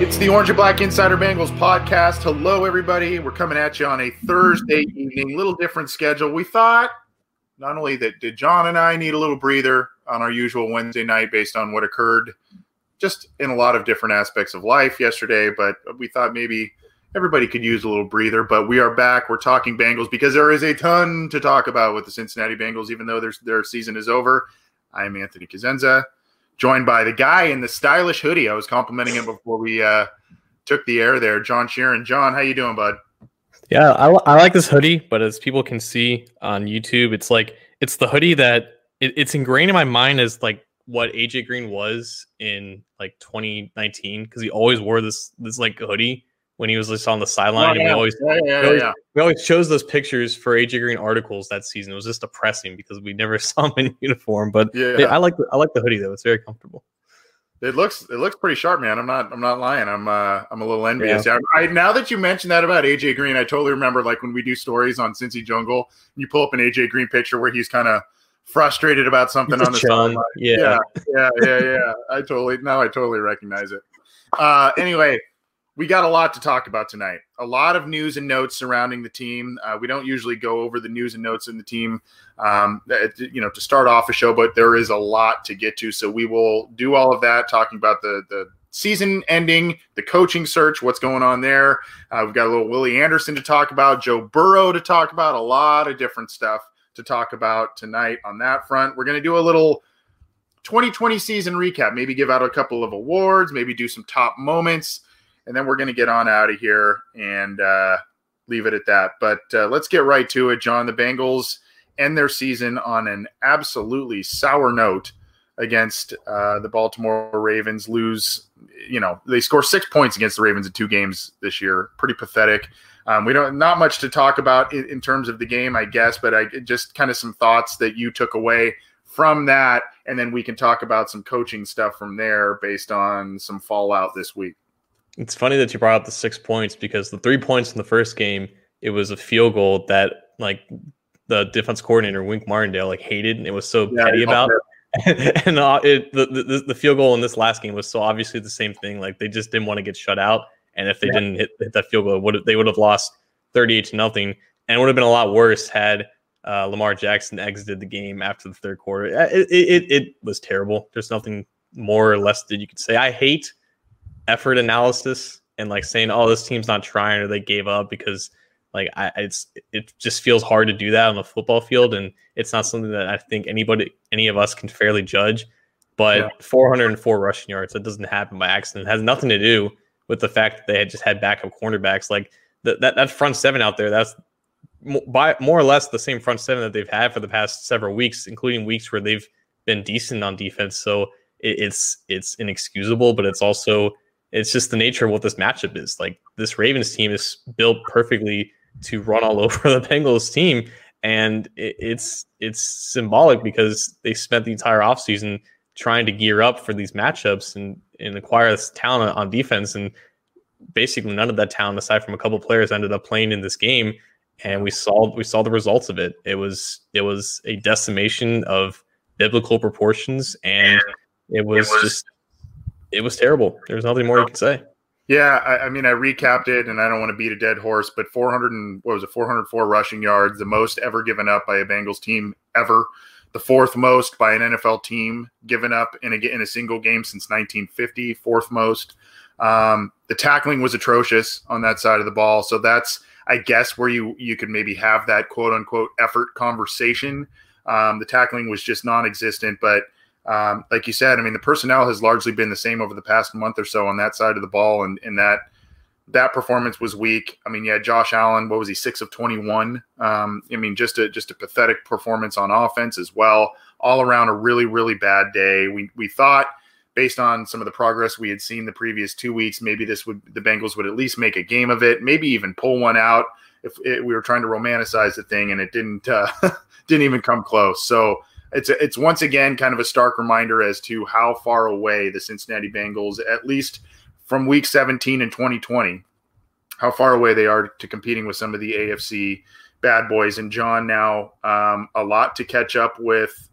It's the Orange and Black Insider Bengals podcast. Hello, everybody. We're coming at you on a Thursday evening, little different schedule. We thought not only that did John and I need a little breather on our usual Wednesday night based on what occurred just in a lot of different aspects of life yesterday, but we thought maybe everybody could use a little breather. But we are back. We're talking Bengals because there is a ton to talk about with the Cincinnati Bengals, even though their, their season is over. I'm Anthony Cosenza joined by the guy in the stylish hoodie. I was complimenting him before we uh, took the air there, John Sheeran. John, how you doing, bud? Yeah, I, I like this hoodie, but as people can see on YouTube, it's like it's the hoodie that it, it's ingrained in my mind as like what AJ Green was in like 2019 because he always wore this this like hoodie when he was just on the sideline. Oh, yeah. we always, yeah, yeah, we, always we always chose those pictures for AJ Green articles that season. It was just depressing because we never saw him in uniform. But yeah, I like the, I like the hoodie though. It's very comfortable. It looks it looks pretty sharp, man. I'm not I'm not lying. I'm uh I'm a little envious. Yeah. I, now that you mentioned that about AJ Green, I totally remember like when we do stories on Cincy Jungle, you pull up an AJ Green picture where he's kind of frustrated about something on the sideline. Yeah. yeah, yeah, yeah, yeah. I totally now I totally recognize it. Uh, anyway, we got a lot to talk about tonight. A lot of news and notes surrounding the team. Uh, we don't usually go over the news and notes in the team, um, you know, to start off a show, but there is a lot to get to. So we will do all of that, talking about the the season ending, the coaching search, what's going on there. Uh, we've got a little Willie Anderson to talk about, Joe Burrow to talk about, a lot of different stuff to talk about tonight on that front. We're going to do a little 2020 season recap, maybe give out a couple of awards, maybe do some top moments and then we're going to get on out of here and uh, leave it at that. But uh, let's get right to it, John. The Bengals end their season on an absolutely sour note against uh, the Baltimore Ravens. Lose, you know, they score six points against the Ravens in two games this year. Pretty pathetic. Um, we don't not much to talk about in, in terms of the game, I guess, but I just kind of some thoughts that you took away from that, and then we can talk about some coaching stuff from there based on some fallout this week. It's funny that you brought up the six points because the three points in the first game, it was a field goal that like the defense coordinator Wink Martindale like hated and it was so yeah, petty about. and uh, it, the, the, the field goal in this last game was so obviously the same thing. Like they just didn't want to get shut out, and if they yeah. didn't hit, hit, that field goal, would they would have lost thirty eight to nothing, and it would have been a lot worse had uh, Lamar Jackson exited the game after the third quarter. Uh, it, it, it was terrible. There's nothing more or less that you could say. I hate effort analysis and like saying, "Oh, this team's not trying," or they gave up because like I, it's it just feels hard to do that on the football field, and it's not something that I think anybody, any of us, can fairly judge. But yeah. 404 rushing yards that doesn't happen by accident. It has nothing to do with the fact that they had just had backup cornerbacks. Like that that, that front seven out there, that's by more or less the same front seven that they've had for the past several weeks, including weeks where they've been decent on defense. So it, it's it's inexcusable, but it's also it's just the nature of what this matchup is. Like this Ravens team is built perfectly to run all over the Bengals team. And it, it's it's symbolic because they spent the entire offseason trying to gear up for these matchups and, and acquire this talent on defense. And basically none of that talent, aside from a couple players, ended up playing in this game. And we saw we saw the results of it. It was it was a decimation of biblical proportions and it was, it was just it was terrible. There's nothing more you can say. Yeah, I, I, mean, I recapped it, and I don't want to beat a dead horse, but 400 and what was it, 404 rushing yards, the most ever given up by a Bengals team ever, the fourth most by an NFL team given up in a in a single game since 1950, fourth most. Um, the tackling was atrocious on that side of the ball, so that's I guess where you you could maybe have that quote unquote effort conversation Um, the tackling was just non-existent, but um, like you said, I mean, the personnel has largely been the same over the past month or so on that side of the ball, and, that that performance was weak. I mean, yeah, Josh Allen, what was he, six of twenty-one? Um, I mean, just a just a pathetic performance on offense as well. All around, a really really bad day. We we thought based on some of the progress we had seen the previous two weeks, maybe this would the Bengals would at least make a game of it, maybe even pull one out if it, we were trying to romanticize the thing, and it didn't uh, didn't even come close. So it's a, it's once again kind of a stark reminder as to how far away the Cincinnati Bengals, at least from Week 17 in 2020, how far away they are to competing with some of the AFC bad boys. And John, now um, a lot to catch up with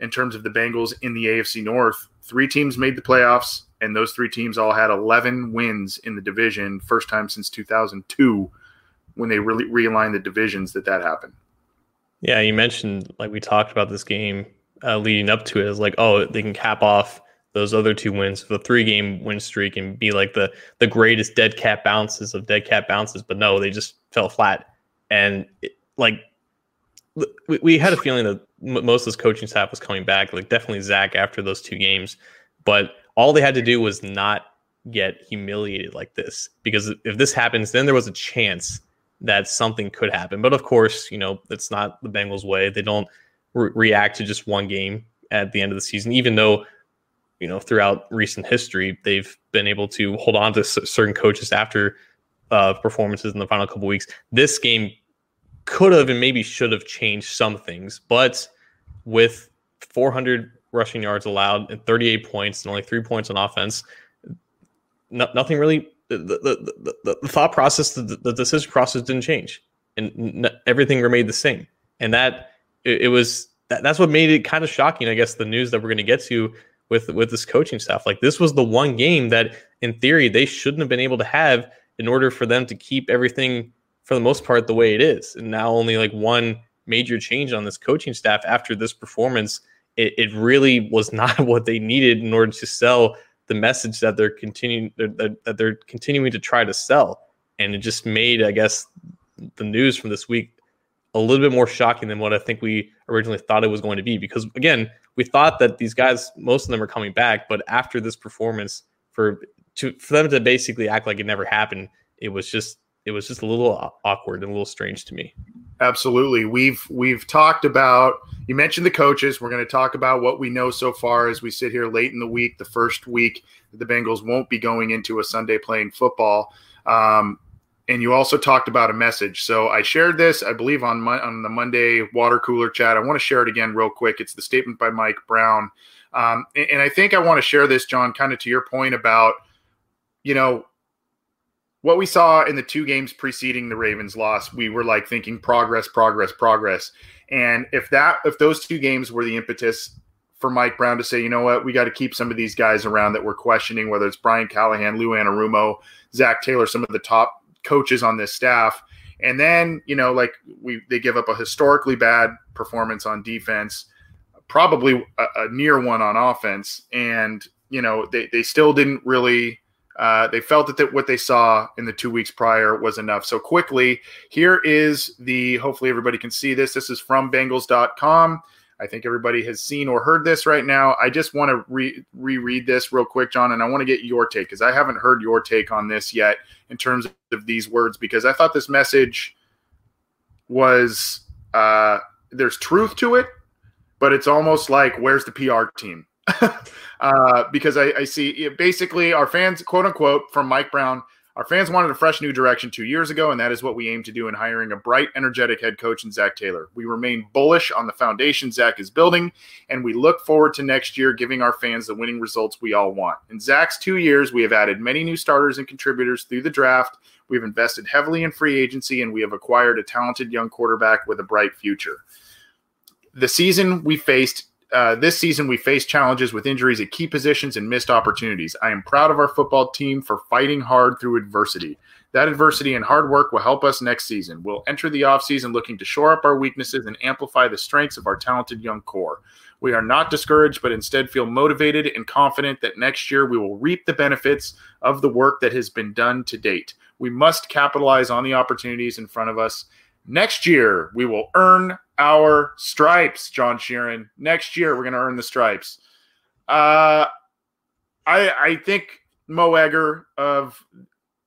in terms of the Bengals in the AFC North. Three teams made the playoffs, and those three teams all had 11 wins in the division. First time since 2002 when they really realigned the divisions that that happened. Yeah, you mentioned like we talked about this game uh, leading up to it is like, oh, they can cap off those other two wins, the three game win streak, and be like the the greatest dead cat bounces of dead cat bounces. But no, they just fell flat, and it, like we, we had a feeling that most of this coaching staff was coming back. Like definitely Zach after those two games, but all they had to do was not get humiliated like this because if this happens, then there was a chance that something could happen. But of course, you know, it's not the Bengals way. They don't re- react to just one game at the end of the season, even though, you know, throughout recent history, they've been able to hold on to s- certain coaches after uh, performances in the final couple weeks. This game could have and maybe should have changed some things, but with 400 rushing yards allowed and 38 points and only three points on offense, no- nothing really the, the, the, the thought process, the, the decision process didn't change, and everything remained the same. And that it, it was that, that's what made it kind of shocking. I guess the news that we're going to get to with with this coaching staff, like this was the one game that, in theory, they shouldn't have been able to have in order for them to keep everything for the most part the way it is. And now only like one major change on this coaching staff after this performance. It, it really was not what they needed in order to sell the message that they're continuing that, that they're continuing to try to sell. And it just made i guess the news from this week a little bit more shocking than what i think we originally thought it was going to be. Because again we thought that these guys most of them are coming back but after this performance for to for them to basically act like it never happened it was just it was just a little awkward and a little strange to me Absolutely. We've we've talked about you mentioned the coaches. We're going to talk about what we know so far as we sit here late in the week, the first week that the Bengals won't be going into a Sunday playing football. Um, and you also talked about a message. So I shared this, I believe, on my, on the Monday water cooler chat. I want to share it again real quick. It's the statement by Mike Brown, um, and, and I think I want to share this, John, kind of to your point about, you know, what we saw in the two games preceding the Ravens loss, we were like thinking progress, progress, progress. And if that if those two games were the impetus for Mike Brown to say, you know what, we got to keep some of these guys around that we're questioning, whether it's Brian Callahan, Lou Anarumo, Zach Taylor, some of the top coaches on this staff. And then, you know, like we they give up a historically bad performance on defense, probably a, a near one on offense. And, you know, they, they still didn't really uh, they felt that, that what they saw in the two weeks prior was enough. So quickly, here is the. Hopefully, everybody can see this. This is from Bengals.com. I think everybody has seen or heard this right now. I just want to re- reread this real quick, John, and I want to get your take because I haven't heard your take on this yet in terms of these words because I thought this message was uh, there's truth to it, but it's almost like where's the PR team? Uh, because I, I see basically our fans, quote unquote, from Mike Brown. Our fans wanted a fresh new direction two years ago, and that is what we aim to do in hiring a bright, energetic head coach in Zach Taylor. We remain bullish on the foundation Zach is building, and we look forward to next year giving our fans the winning results we all want. In Zach's two years, we have added many new starters and contributors through the draft. We've invested heavily in free agency, and we have acquired a talented young quarterback with a bright future. The season we faced uh, this season, we faced challenges with injuries at key positions and missed opportunities. I am proud of our football team for fighting hard through adversity. That adversity and hard work will help us next season. We'll enter the offseason looking to shore up our weaknesses and amplify the strengths of our talented young core. We are not discouraged, but instead feel motivated and confident that next year we will reap the benefits of the work that has been done to date. We must capitalize on the opportunities in front of us. Next year, we will earn our stripes, John Sheeran. Next year, we're going to earn the stripes. Uh, I I think Mo Egger of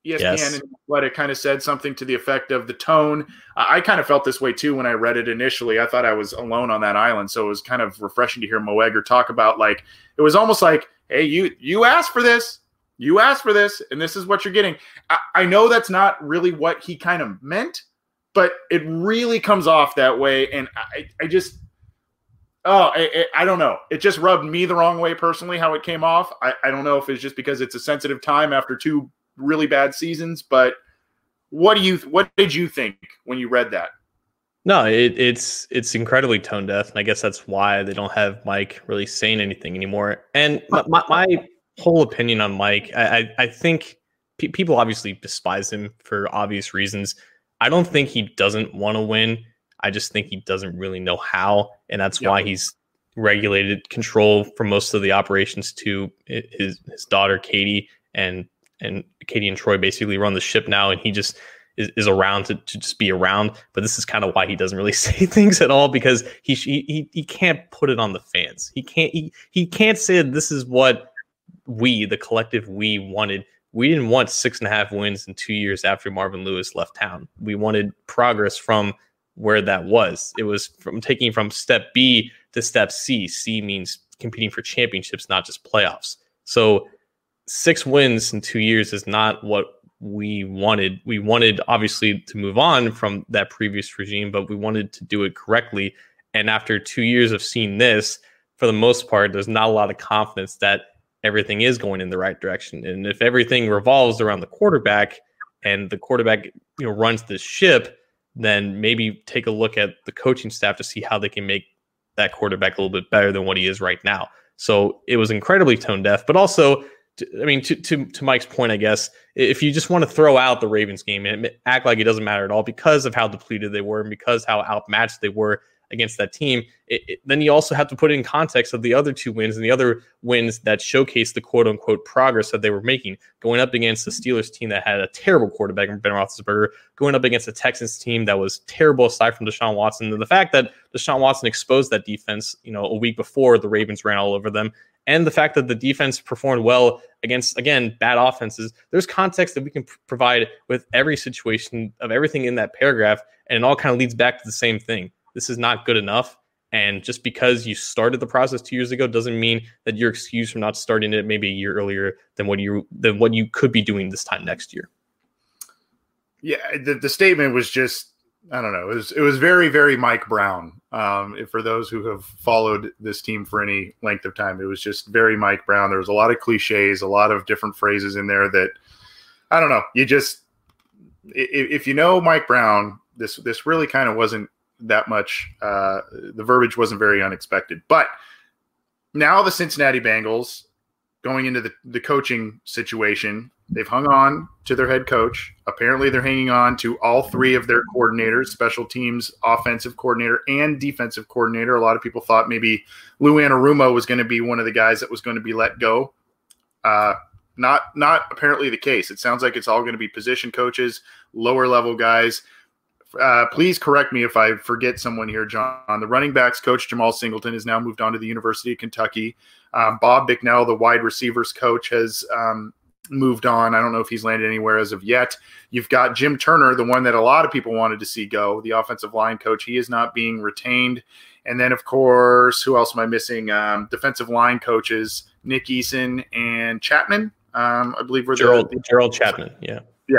ESPN yes. and Athletic kind of said something to the effect of the tone. I, I kind of felt this way too when I read it initially. I thought I was alone on that island, so it was kind of refreshing to hear Mo Egger talk about like it was almost like, "Hey, you you asked for this, you asked for this, and this is what you're getting." I, I know that's not really what he kind of meant, but it really comes off that way, and I I just Oh, I, I, don't know. It just rubbed me the wrong way personally how it came off. I, I don't know if it's just because it's a sensitive time after two really bad seasons, but what do you what did you think when you read that? No, it, it's it's incredibly tone deaf, and I guess that's why they don't have Mike really saying anything anymore. And my, my whole opinion on Mike, I I, I think pe- people obviously despise him for obvious reasons. I don't think he doesn't want to win. I just think he doesn't really know how, and that's yep. why he's regulated control for most of the operations to his his daughter Katie and and Katie and Troy basically run the ship now, and he just is, is around to, to just be around. But this is kind of why he doesn't really say things at all because he he he can't put it on the fans. He can't he he can't say this is what we the collective we wanted. We didn't want six and a half wins in two years after Marvin Lewis left town. We wanted progress from where that was. It was from taking from step B to step C. C means competing for championships, not just playoffs. So six wins in two years is not what we wanted. We wanted obviously to move on from that previous regime, but we wanted to do it correctly. And after two years of seeing this, for the most part, there's not a lot of confidence that everything is going in the right direction. And if everything revolves around the quarterback and the quarterback, you know, runs the ship, then maybe take a look at the coaching staff to see how they can make that quarterback a little bit better than what he is right now. So it was incredibly tone deaf, but also, I mean, to, to, to Mike's point, I guess, if you just want to throw out the Ravens game and act like it doesn't matter at all because of how depleted they were and because how outmatched they were against that team, it, it, then you also have to put it in context of the other two wins and the other wins that showcase the quote unquote progress that they were making. Going up against the Steelers team that had a terrible quarterback, Ben Roethlisberger, going up against the Texans team that was terrible aside from Deshaun Watson, and the fact that Deshaun Watson exposed that defense, you know, a week before the Ravens ran all over them, and the fact that the defense performed well against again bad offenses there's context that we can provide with every situation of everything in that paragraph and it all kind of leads back to the same thing this is not good enough. And just because you started the process two years ago doesn't mean that you're excused from not starting it maybe a year earlier than what you than what you could be doing this time next year. Yeah, the, the statement was just I don't know. It was it was very very Mike Brown. Um, for those who have followed this team for any length of time, it was just very Mike Brown. There was a lot of cliches, a lot of different phrases in there that I don't know. You just if, if you know Mike Brown, this this really kind of wasn't that much. Uh, the verbiage wasn't very unexpected. But now the Cincinnati Bengals going into the, the coaching situation, they've hung on to their head coach. Apparently, they're hanging on to all three of their coordinators special teams, offensive coordinator, and defensive coordinator. A lot of people thought maybe Lou Anarumo was going to be one of the guys that was going to be let go. Uh, not not apparently the case. It sounds like it's all going to be position coaches, lower level guys uh, please correct me if I forget someone here, John. The running backs coach Jemal Singleton has now moved on to the University of Kentucky. Um, Bob Bicknell, the wide receivers coach, has um, moved on. I don't know if he's landed anywhere as of yet. You've got Jim Turner, the one that a lot of people wanted to see go, the offensive line coach. He is not being retained. And then, of course, who else am I missing? Um, defensive line coaches Nick Eason and Chapman. Um, I believe we're Gerald, the, Gerald Chapman. Yeah. Yeah.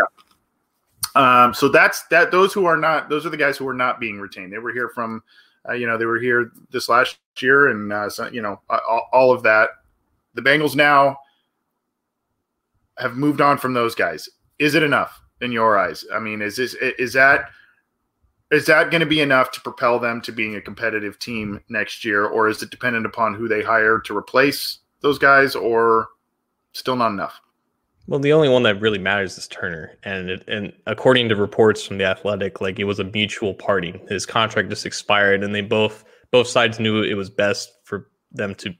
Um, so that's that. Those who are not, those are the guys who are not being retained. They were here from, uh, you know, they were here this last year, and uh, so, you know, all, all of that. The Bengals now have moved on from those guys. Is it enough in your eyes? I mean, is this is that is that going to be enough to propel them to being a competitive team next year, or is it dependent upon who they hire to replace those guys, or still not enough? Well, the only one that really matters is Turner, and it, and according to reports from the Athletic, like it was a mutual parting. His contract just expired, and they both both sides knew it was best for them to,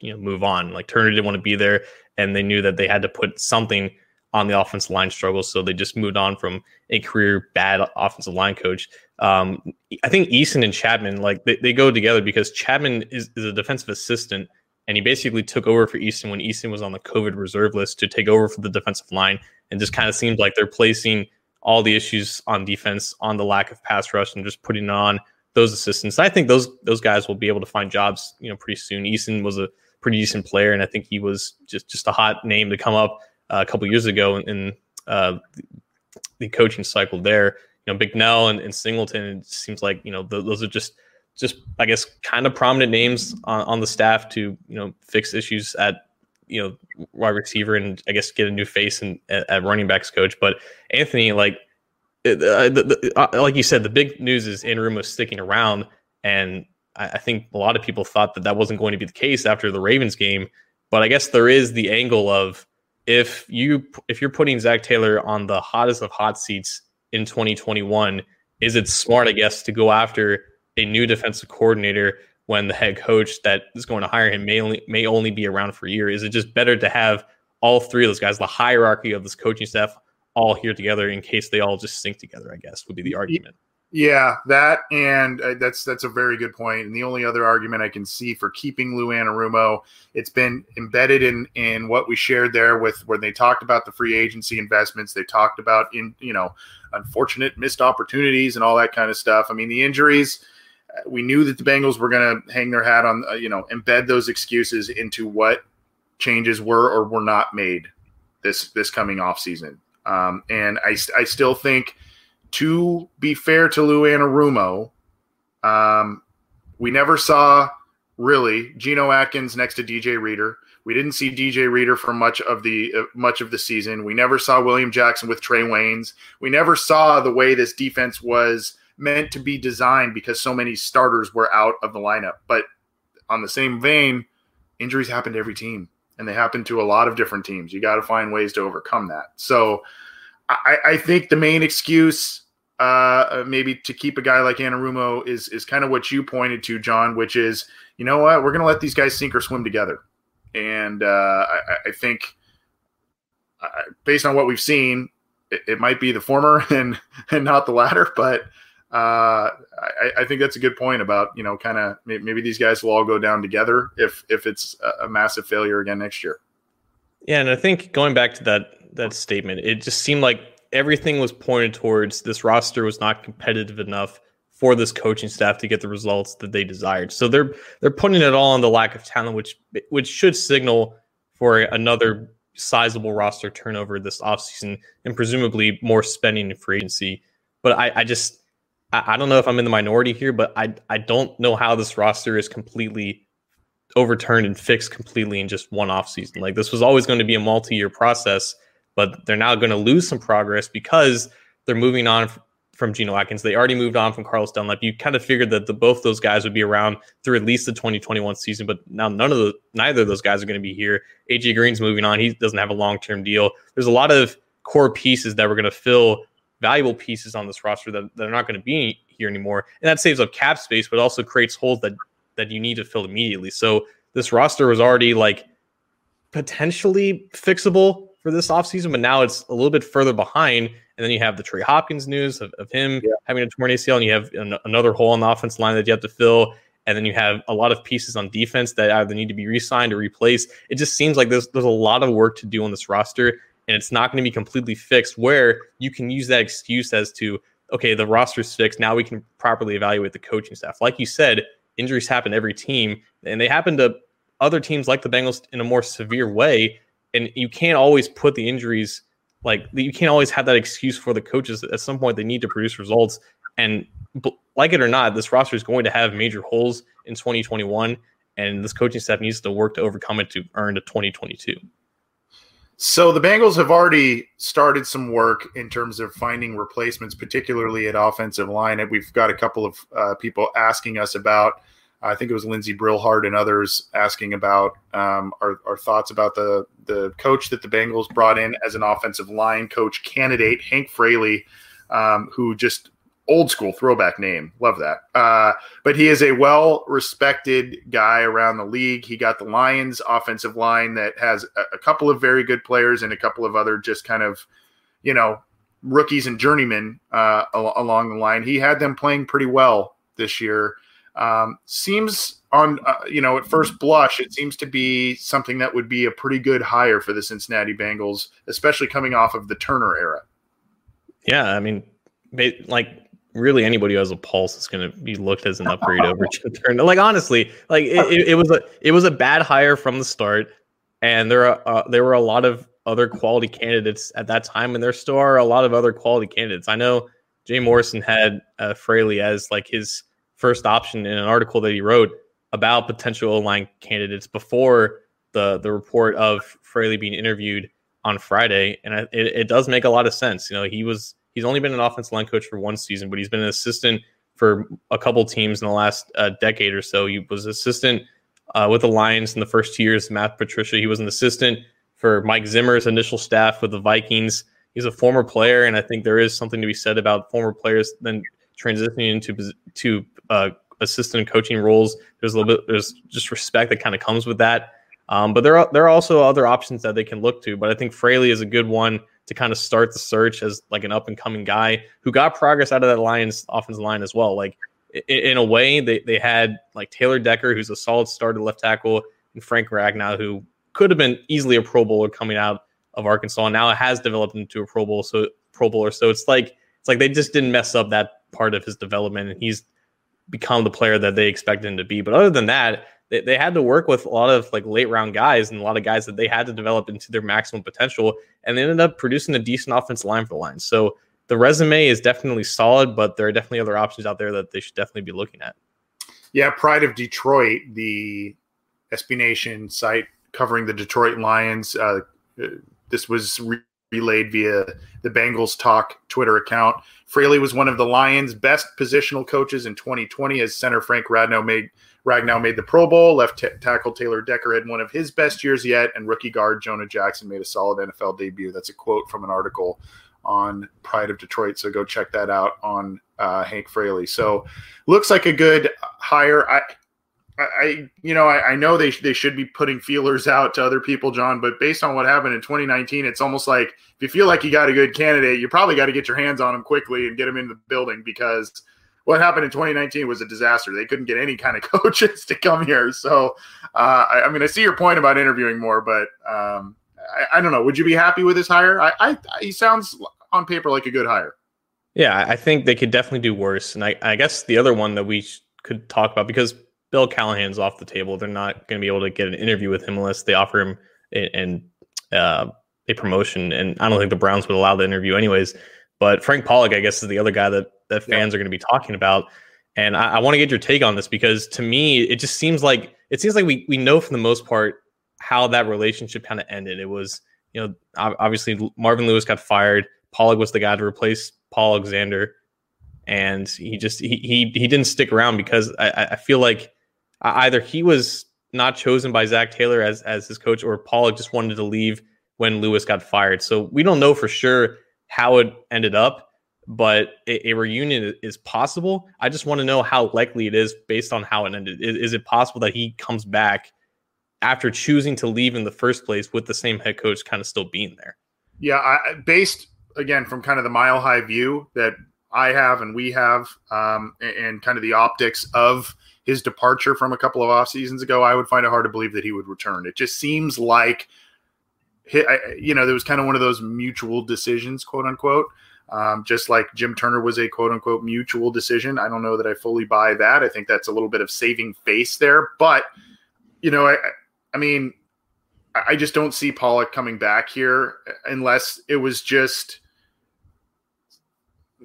you know, move on. Like Turner didn't want to be there, and they knew that they had to put something on the offensive line struggles, so they just moved on from a career bad offensive line coach. Um, I think Eason and Chapman like they, they go together because Chapman is, is a defensive assistant and he basically took over for Eason when Eason was on the COVID reserve list to take over for the defensive line. And just kind of seems like they're placing all the issues on defense on the lack of pass rush and just putting on those assistants. I think those those guys will be able to find jobs, you know, pretty soon. Eason was a pretty decent player, and I think he was just just a hot name to come up uh, a couple years ago in, in uh, the coaching cycle there. You know, Bicknell and, and Singleton. It seems like you know th- those are just just I guess kind of prominent names on, on the staff to you know fix issues at you know wide receiver and I guess get a new face and at, at running backs coach. But Anthony, like uh, the, the, uh, like you said, the big news is Anarumo sticking around, and I, I think a lot of people thought that that wasn't going to be the case after the Ravens game. But I guess there is the angle of if you if you're putting Zach Taylor on the hottest of hot seats in 2021, is it smart, I guess, to go after a new defensive coordinator when the head coach that is going to hire him may only may only be around for a year? Is it just better to have all three of those guys, the hierarchy of this coaching staff, all here together in case they all just sync together? I guess would be the argument. Yeah, that and uh, that's that's a very good point. And the only other argument I can see for keeping Lou Anarumo, it's been embedded in in what we shared there with when they talked about the free agency investments. They talked about in you know unfortunate missed opportunities and all that kind of stuff. I mean, the injuries. We knew that the Bengals were going to hang their hat on, uh, you know, embed those excuses into what changes were or were not made this this coming off season. Um, and I I still think to be fair to Lou Anarumo, um, we never saw really Geno Atkins next to DJ Reader. We didn't see DJ Reader for much of the uh, much of the season. We never saw William Jackson with Trae Waynes. We never saw the way this defense was meant to be designed because so many starters were out of the lineup. But on the same vein, injuries happen to every team, and they happen to a lot of different teams. You got to find ways to overcome that. So I, I think the main excuse uh, maybe to keep a guy like Anarumo is is kind of what you pointed to, John, which is you know what we're going to let these guys sink or swim together, and uh, I, I, think uh, based on what we've seen, it, it, might be the former and and not the latter, but uh, I, I, think that's a good point about you know kind of maybe these guys will all go down together if if it's a, massive failure again next year. Yeah, and I think going back to that that statement, it just seemed like everything was pointed towards this roster was not competitive enough for this coaching staff to get the results that they desired. So they're they're putting it all on the lack of talent, which which should signal for another sizable roster turnover this offseason and presumably more spending in free agency. But I, I just I, I don't know if I'm in the minority here, but I I don't know how this roster is completely overturned and fixed completely in just one offseason. Like this was always going to be a multi-year process but they're now going to lose some progress because they're moving on from Geno Atkins. They already moved on from Carlos Dunlap. You kind of figured that the, both those guys would be around through at least the 2021 season, but now none of the neither of those guys are going to be here. AJ Green's moving on. He doesn't have a long term deal. There's a lot of core pieces that we're going to fill valuable pieces on this roster that, that are not going to be here anymore, and that saves up cap space, but also creates holes that that you need to fill immediately. So this roster was already like potentially fixable for this offseason, but now it's a little bit further behind. And then you have the Trey Hopkins news of, of him yeah. having a torn ACL, and you have an, another hole on the offense line that you have to fill. And then you have a lot of pieces on defense that either need to be re-signed or replaced. It just seems like there's there's a lot of work to do on this roster, and it's not going to be completely fixed. Where you can use that excuse as to okay, the roster's fixed. Now we can properly evaluate the coaching staff. Like you said, injuries happen to every team, and they happen to other teams like the Bengals in a more severe way and you can't always put the injuries like you can't always have that excuse for the coaches. At some point, they need to produce results, and like it or not, this roster is going to have major holes in 2021, and this coaching staff needs to work to overcome it to earn the 2022. So the Bengals have already started some work in terms of finding replacements, particularly at offensive line. And We've got a couple of uh, people asking us about I think it was Lindsey Brillhart and others asking about um, our, our, thoughts about the the coach that the Bengals brought in as an offensive line coach candidate, Hank Fraley, um, who just old school throwback name, love that. Uh, but he is a well respected guy around the league. He got the Lions offensive line that has a, a couple of very good players and a couple of other just kind of, you know, rookies and journeymen uh, along the line. He had them playing pretty well this year. Um, seems on uh, you know at first blush, it seems to be something that would be a pretty good hire for the Cincinnati Bengals, especially coming off of the Turner era. Yeah, I mean, like really anybody who has a pulse is going to be looked as an upgrade over Jim Turner. Like honestly, like it, it, it, was a it was a bad hire from the start, and there are uh, there were a lot of other quality candidates at that time, and there still are a lot of other quality candidates. I know Jay Morrison had uh, Fraley as like his first option in an article that he wrote about potential line candidates before the the report of Fraley being interviewed on Friday, and it, it does make a lot of sense. You know, he was he's only been an offensive line coach for one season, but he's been an assistant for a couple teams in the last uh, decade or so. He was assistant uh, with the Lions in the first two years. Matt Patricia, he was an assistant for Mike Zimmer's initial staff with the Vikings. He's a former player, and I think there is something to be said about former players then transitioning into to uh, assistant coaching roles. There's a little bit there's just respect that kind of comes with that. Um, but there are there are also other options that they can look to. But I think Fraley is a good one to kind of start the search as like an up and coming guy who got progress out of that Lions offensive line as well. Like in a way, they they had like Taylor Decker, who's a solid starter left tackle, and Frank Ragnow, who could have been easily a Pro Bowler coming out of Arkansas. Now it has developed into a Pro Bowl, so Pro Bowler. So it's like it's like they just didn't mess up that part of his development, and he's become the player that they expected him to be. But other than that, they, they had to work with a lot of like late round guys and a lot of guys that they had to develop into their maximum potential, and they ended up producing a decent offensive line for the line. So the resume is definitely solid, but there are definitely other options out there that they should definitely be looking at. Yeah, Pride of Detroit, the SB Nation site covering the Detroit Lions. Uh, this was re- relayed via the Bengals Talk Twitter account. Fraley was one of the Lions' best positional coaches in 2020 as center Frank Ragnow made Ragnow made the Pro Bowl. Left t- tackle Taylor Decker had one of his best years yet, and rookie guard Jonah Jackson made a solid NFL debut. That's a quote from an article on Pride of Detroit. So go check that out on uh, Hank Fraley. So looks like a good hire. I I, you know, I, I, know they they should be putting feelers out to other people, John. But based on what happened in 2019, it's almost like if you feel like you got a good candidate, you probably got to get your hands on him quickly and get him into the building because what happened in 2019 was a disaster. They couldn't get any kind of coaches to come here. So, uh, I, I, mean, I see your point about interviewing more, but um, I, I, don't know. Would you be happy with his hire? I, I, he sounds on paper like a good hire. Yeah, I think they could definitely do worse. And I, I guess the other one that we could talk about because Bill Callahan's off the table. They're not going to be able to get an interview with him unless they offer him and uh, a promotion. And I don't think the Browns would allow the interview anyways. But Frank Pollack, I guess, is the other guy that that fans yeah. are going to be talking about. And I, I want to get your take on this because to me, it just seems like it seems like we we know for the most part how that relationship kind of ended. It was you know obviously Marvin Lewis got fired. Pollack was the guy to replace Paul Alexander, and he just he he, he didn't stick around because I, I feel like either he was not chosen by Zach Taylor as as his coach, or Pollack just wanted to leave when Lewis got fired. So we don't know for sure how it ended up, but a, a reunion is possible. I just want to know how likely it is based on how it ended. Is, is it possible that he comes back after choosing to leave in the first place with the same head coach kind of still being there? Yeah, I, based again from kind of the mile high view that I have and we have, um, and, and kind of the optics of his departure from a couple of off seasons ago, I would find it hard to believe that he would return. It just seems like, you know, there was kind of one of those mutual decisions, quote unquote. Um, just like Jim Turner was a quote unquote mutual decision. I don't know that I fully buy that. I think that's a little bit of saving face there. But, you know, I, I mean, I just don't see Pollack coming back here unless it was just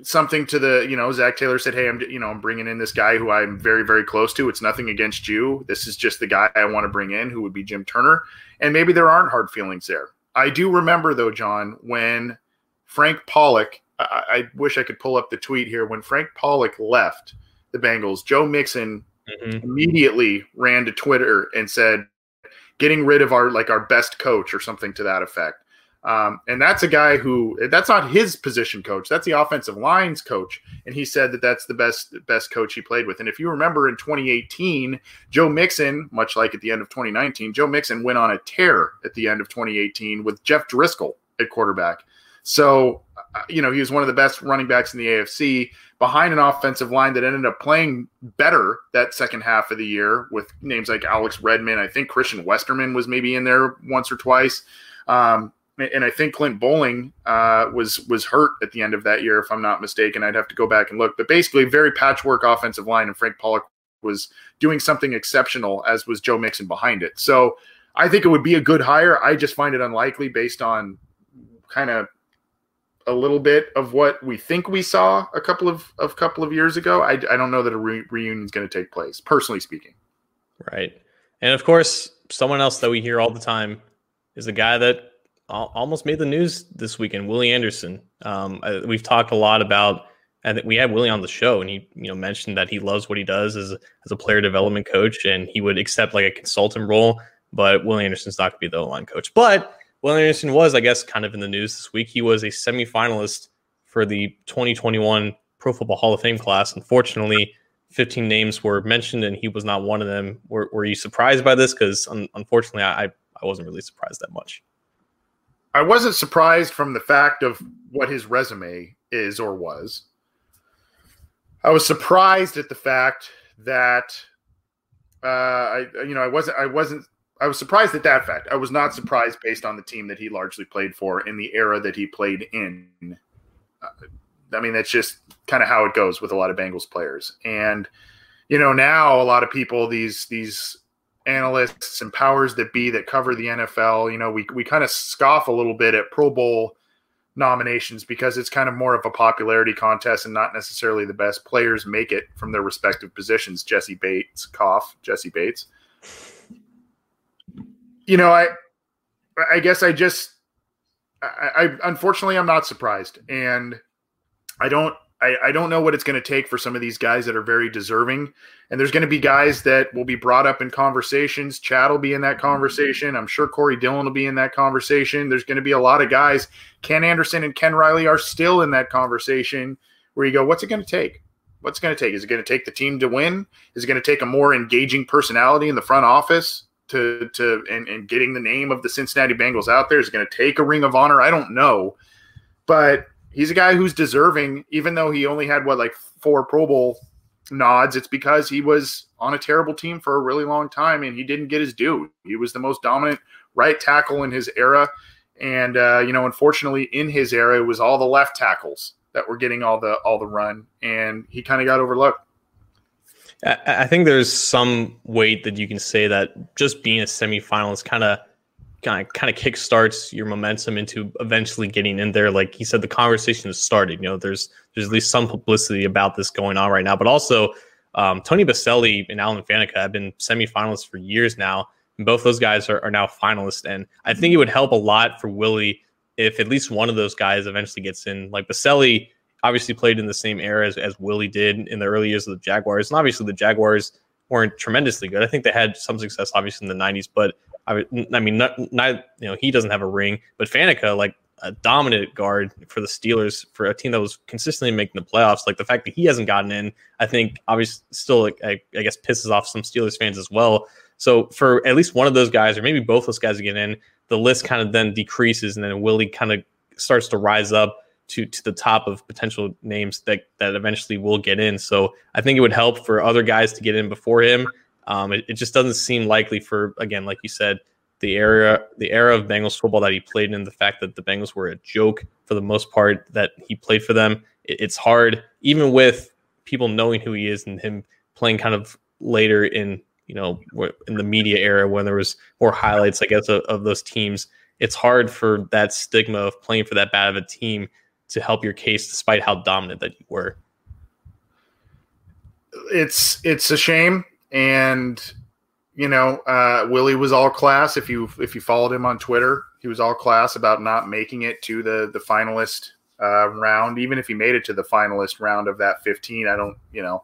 something to the you know Zach Taylor said, "Hey, I'm you know I'm bringing in this guy who I'm very very close to. It's nothing against you. This is just the guy I want to bring in, who would be Jim Turner." And maybe there aren't hard feelings there. I do remember though, John, when Frank Pollack, I, I wish I could pull up the tweet here. When Frank Pollack left the Bengals, Joe Mixon mm-hmm. immediately ran to Twitter and said, "Getting rid of our like our best coach" or something to that effect. Um, and that's a guy who that's not his position coach. That's the offensive lines coach. And he said that that's the best best coach he played with. And if you remember in 2018, Joe Mixon, much like at the end of 2019, Joe Mixon went on a tear at the end of 2018 with Jeff Driskel at quarterback. So you know, he was one of the best running backs in the AFC behind an offensive line that ended up playing better that second half of the year with names like Alex Redmond. I think Christian Westerman was maybe in there once or twice. Um, and I think Clint Boling uh, was was hurt at the end of that year, if I'm not mistaken. I'd have to go back and look, but basically, very patchwork offensive line, and Frank Pollack was doing something exceptional, as was Joe Mixon behind it. So I think it would be a good hire. I just find it unlikely based on kind of a little bit of what we think we saw a couple of a couple of years ago. I, I don't know that a re- reunion is going to take place, personally speaking. Right, and of course, someone else that we hear all the time is a guy that almost made the news this weekend, Willie Anderson. Um, we've talked a lot about, and we had Willie on the show, and he you know mentioned that he loves what he does as as a player development coach, and he would accept like a consultant role. But Willie Anderson's not going to be the line coach, but Willie Anderson was, I guess, kind of in the news this week. He was a semifinalist for the 2021 Pro Football Hall of Fame class. Unfortunately, 15 names were mentioned, and he was not one of them. Were, were you surprised by this? Because un- unfortunately, I, I wasn't really surprised that much. I wasn't surprised from the fact of what his resume is or was. I was surprised at the fact that uh, I, you know, I wasn't, I wasn't I was surprised at that fact. I was not surprised based on the team that he largely played for in the era that he played in. Uh, I mean, that's just kind of how it goes with a lot of Bengals players. And you know, now a lot of people, these these analysts and powers that be that cover the NFL, you know, we we kind of scoff a little bit at Pro Bowl nominations because it's kind of more of a popularity contest and not necessarily the best players make it from their respective positions. Jessie Bates, cough, Jessie Bates you know, I I guess I just I, I unfortunately I'm not surprised, and I don't I, I don't know what it's going to take for some of these guys that are very deserving. And there's going to be guys that will be brought up in conversations. Chad will be in that mm-hmm. conversation. I'm sure Corey Dillon will be in that conversation. There's going to be a lot of guys. Ken Anderson and Ken Riley are still in that conversation where you go, what's it going to take? What's it going to take? Is it going to take the team to win? Is it going to take a more engaging personality in the front office? to to and, and getting the name of the Cincinnati Bengals out there is it going to take a ring of honor. I don't know, but he's a guy who's deserving, even though he only had what like four Pro Bowl nods. It's because he was on a terrible team for a really long time and he didn't get his due. He was the most dominant right tackle in his era, and uh, you know, unfortunately, in his era, it was all the left tackles that were getting all the all the run, and he kind of got overlooked. I think there's some weight that you can say that just being a semifinalist kind of kind of kind of kickstarts your momentum into eventually getting in there. Like he said, the conversation has started. You know, there's there's at least some publicity about this going on right now. But also, um, Tony Boselli and Alan Faneca have been semifinalists for years now. And both those guys are, are now finalists, and I think it would help a lot for Willie if at least one of those guys eventually gets in. Like Boselli obviously played in the same era as, as Willie did in the early years of the Jaguars. And obviously the Jaguars weren't tremendously good. I think they had some success obviously in the 90s, but I, I mean, not, not, you know, he doesn't have a ring, but Faneca, like a dominant guard for the Steelers for a team that was consistently making the playoffs. Like the fact that he hasn't gotten in, I think obviously still, I, I guess, pisses off some Steelers fans as well. So for at least one of those guys, or maybe both those guys to get in, the list kind of then decreases, and then Willie kind of starts to rise up to to the top of potential names that that eventually will get in. So I think it would help for other guys to get in before him. Um, it, it, just doesn't seem likely for again, like you said, the era the era of Bengals football that he played in, the fact that the Bengals were a joke for the most part that he played for them. It, it's hard, even with people knowing who he is and him playing kind of later in you know in the media era when there was more highlights, I guess, of, of those teams. It's hard for that stigma of playing for that bad of a team to help your case despite how dominant that you were. It's it's a shame, and you know, uh, Willie was all class. If you if you followed him on Twitter, he was all class about not making it to the the finalist uh, round. Even if he made it to the finalist round of that fifteen, I don't, you know,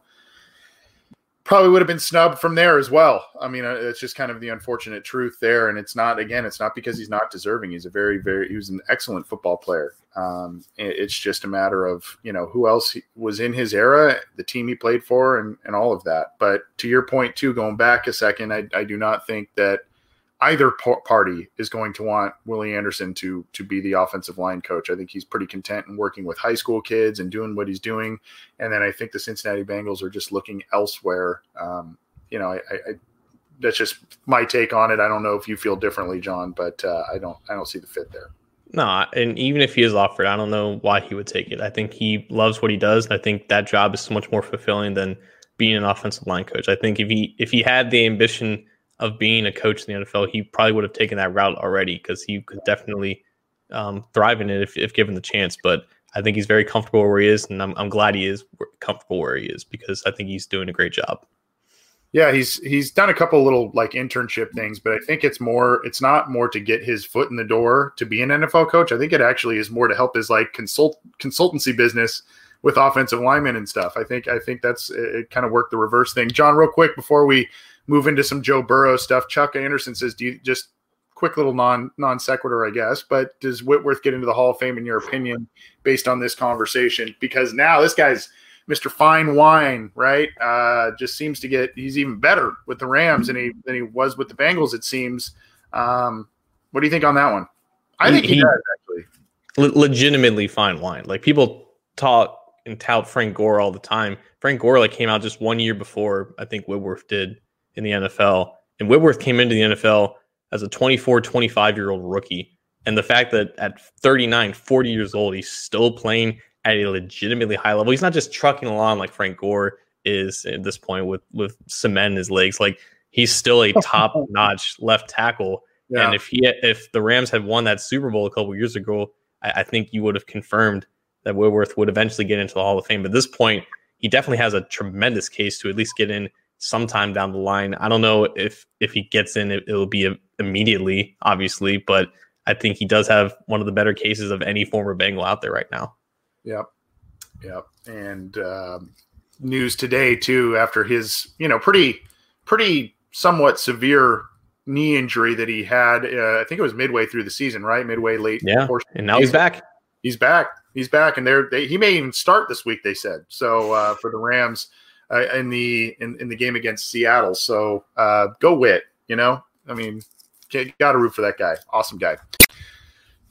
probably would have been snubbed from there as well. I mean, uh, it's just kind of the unfortunate truth there. And it's not, again, it's not because he's not deserving. He's a very, very, he was an excellent football player. Um, it's just a matter of, you know, who else was in his era, the team he played for, and, and all of that. But to your point, too, going back a second, I, I do not think that either party is going to want Willie Anderson to to be the offensive line coach. I think he's pretty content in working with high school kids and doing what he's doing. And then I think the Cincinnati Bengals are just looking elsewhere. Um, you know, I, I, that's just my take on it. I don't know if you feel differently, John, but uh, I don't I don't see the fit there. No, and even if he is offered, I don't know why he would take it. I think he loves what he does. and I think that job is so much more fulfilling than being an offensive line coach. I think if he if he had the ambition of being a coach in the NFL, he probably would have taken that route already because he could definitely um, thrive in it if, if given the chance. But I think he's very comfortable where he is, and I'm, I'm glad he is comfortable where he is because I think he's doing a great job. Yeah, he's he's done a couple little like internship things, but I think it's more it's not more to get his foot in the door to be an NFL coach. I think it actually is more to help his like consult consultancy business with offensive linemen and stuff. I think I think that's it, it kind of worked the reverse thing. John, real quick before we move into some Joe Burrow stuff. Chuck Anderson says, "Do you just quick little non non sequitur, I guess, but does Whitworth get into the Hall of Fame in your opinion based on this conversation? Because now this guy's Mr. Fine Wine, right? Uh, just seems to get he's even better with the Rams than he than he was with the Bengals. It seems. Um, what do you think on that one? I think he, he does actually. legitimately fine wine. Like people talk and tout Frank Gore all the time. Frank Gore like came out just one year before I think Whitworth did in the NFL. And Whitworth came into the NFL as a 24, 25 year old rookie. And the fact that at 39, 40 years old, he's still playing at a legitimately high level. He's not just trucking along like Frank Gore is at this point with with cement in his legs. Like he's still a top notch left tackle. Yeah. And if he if the Rams had won that Super Bowl a couple years ago, I, I, think you would have confirmed that Whitworth would eventually get into the Hall of Fame. But at this point, he definitely has a tremendous case to at least get in sometime down the line. I don't know if if he gets in, it, will be immediately, obviously, but I think he does have one of the better cases of any former Bengal out there right now. Yep, yep. And um, news today too, after his you know pretty pretty somewhat severe knee injury that he had. Uh, I think it was midway through the season, right? Midway late. Yeah. And now he's back. He's back. He's back, and they're they, he may even start this week. They said so uh, for the Rams uh, in the in, in the game against Seattle. So uh, go wit, you know. I mean, got to root for that guy. Awesome guy.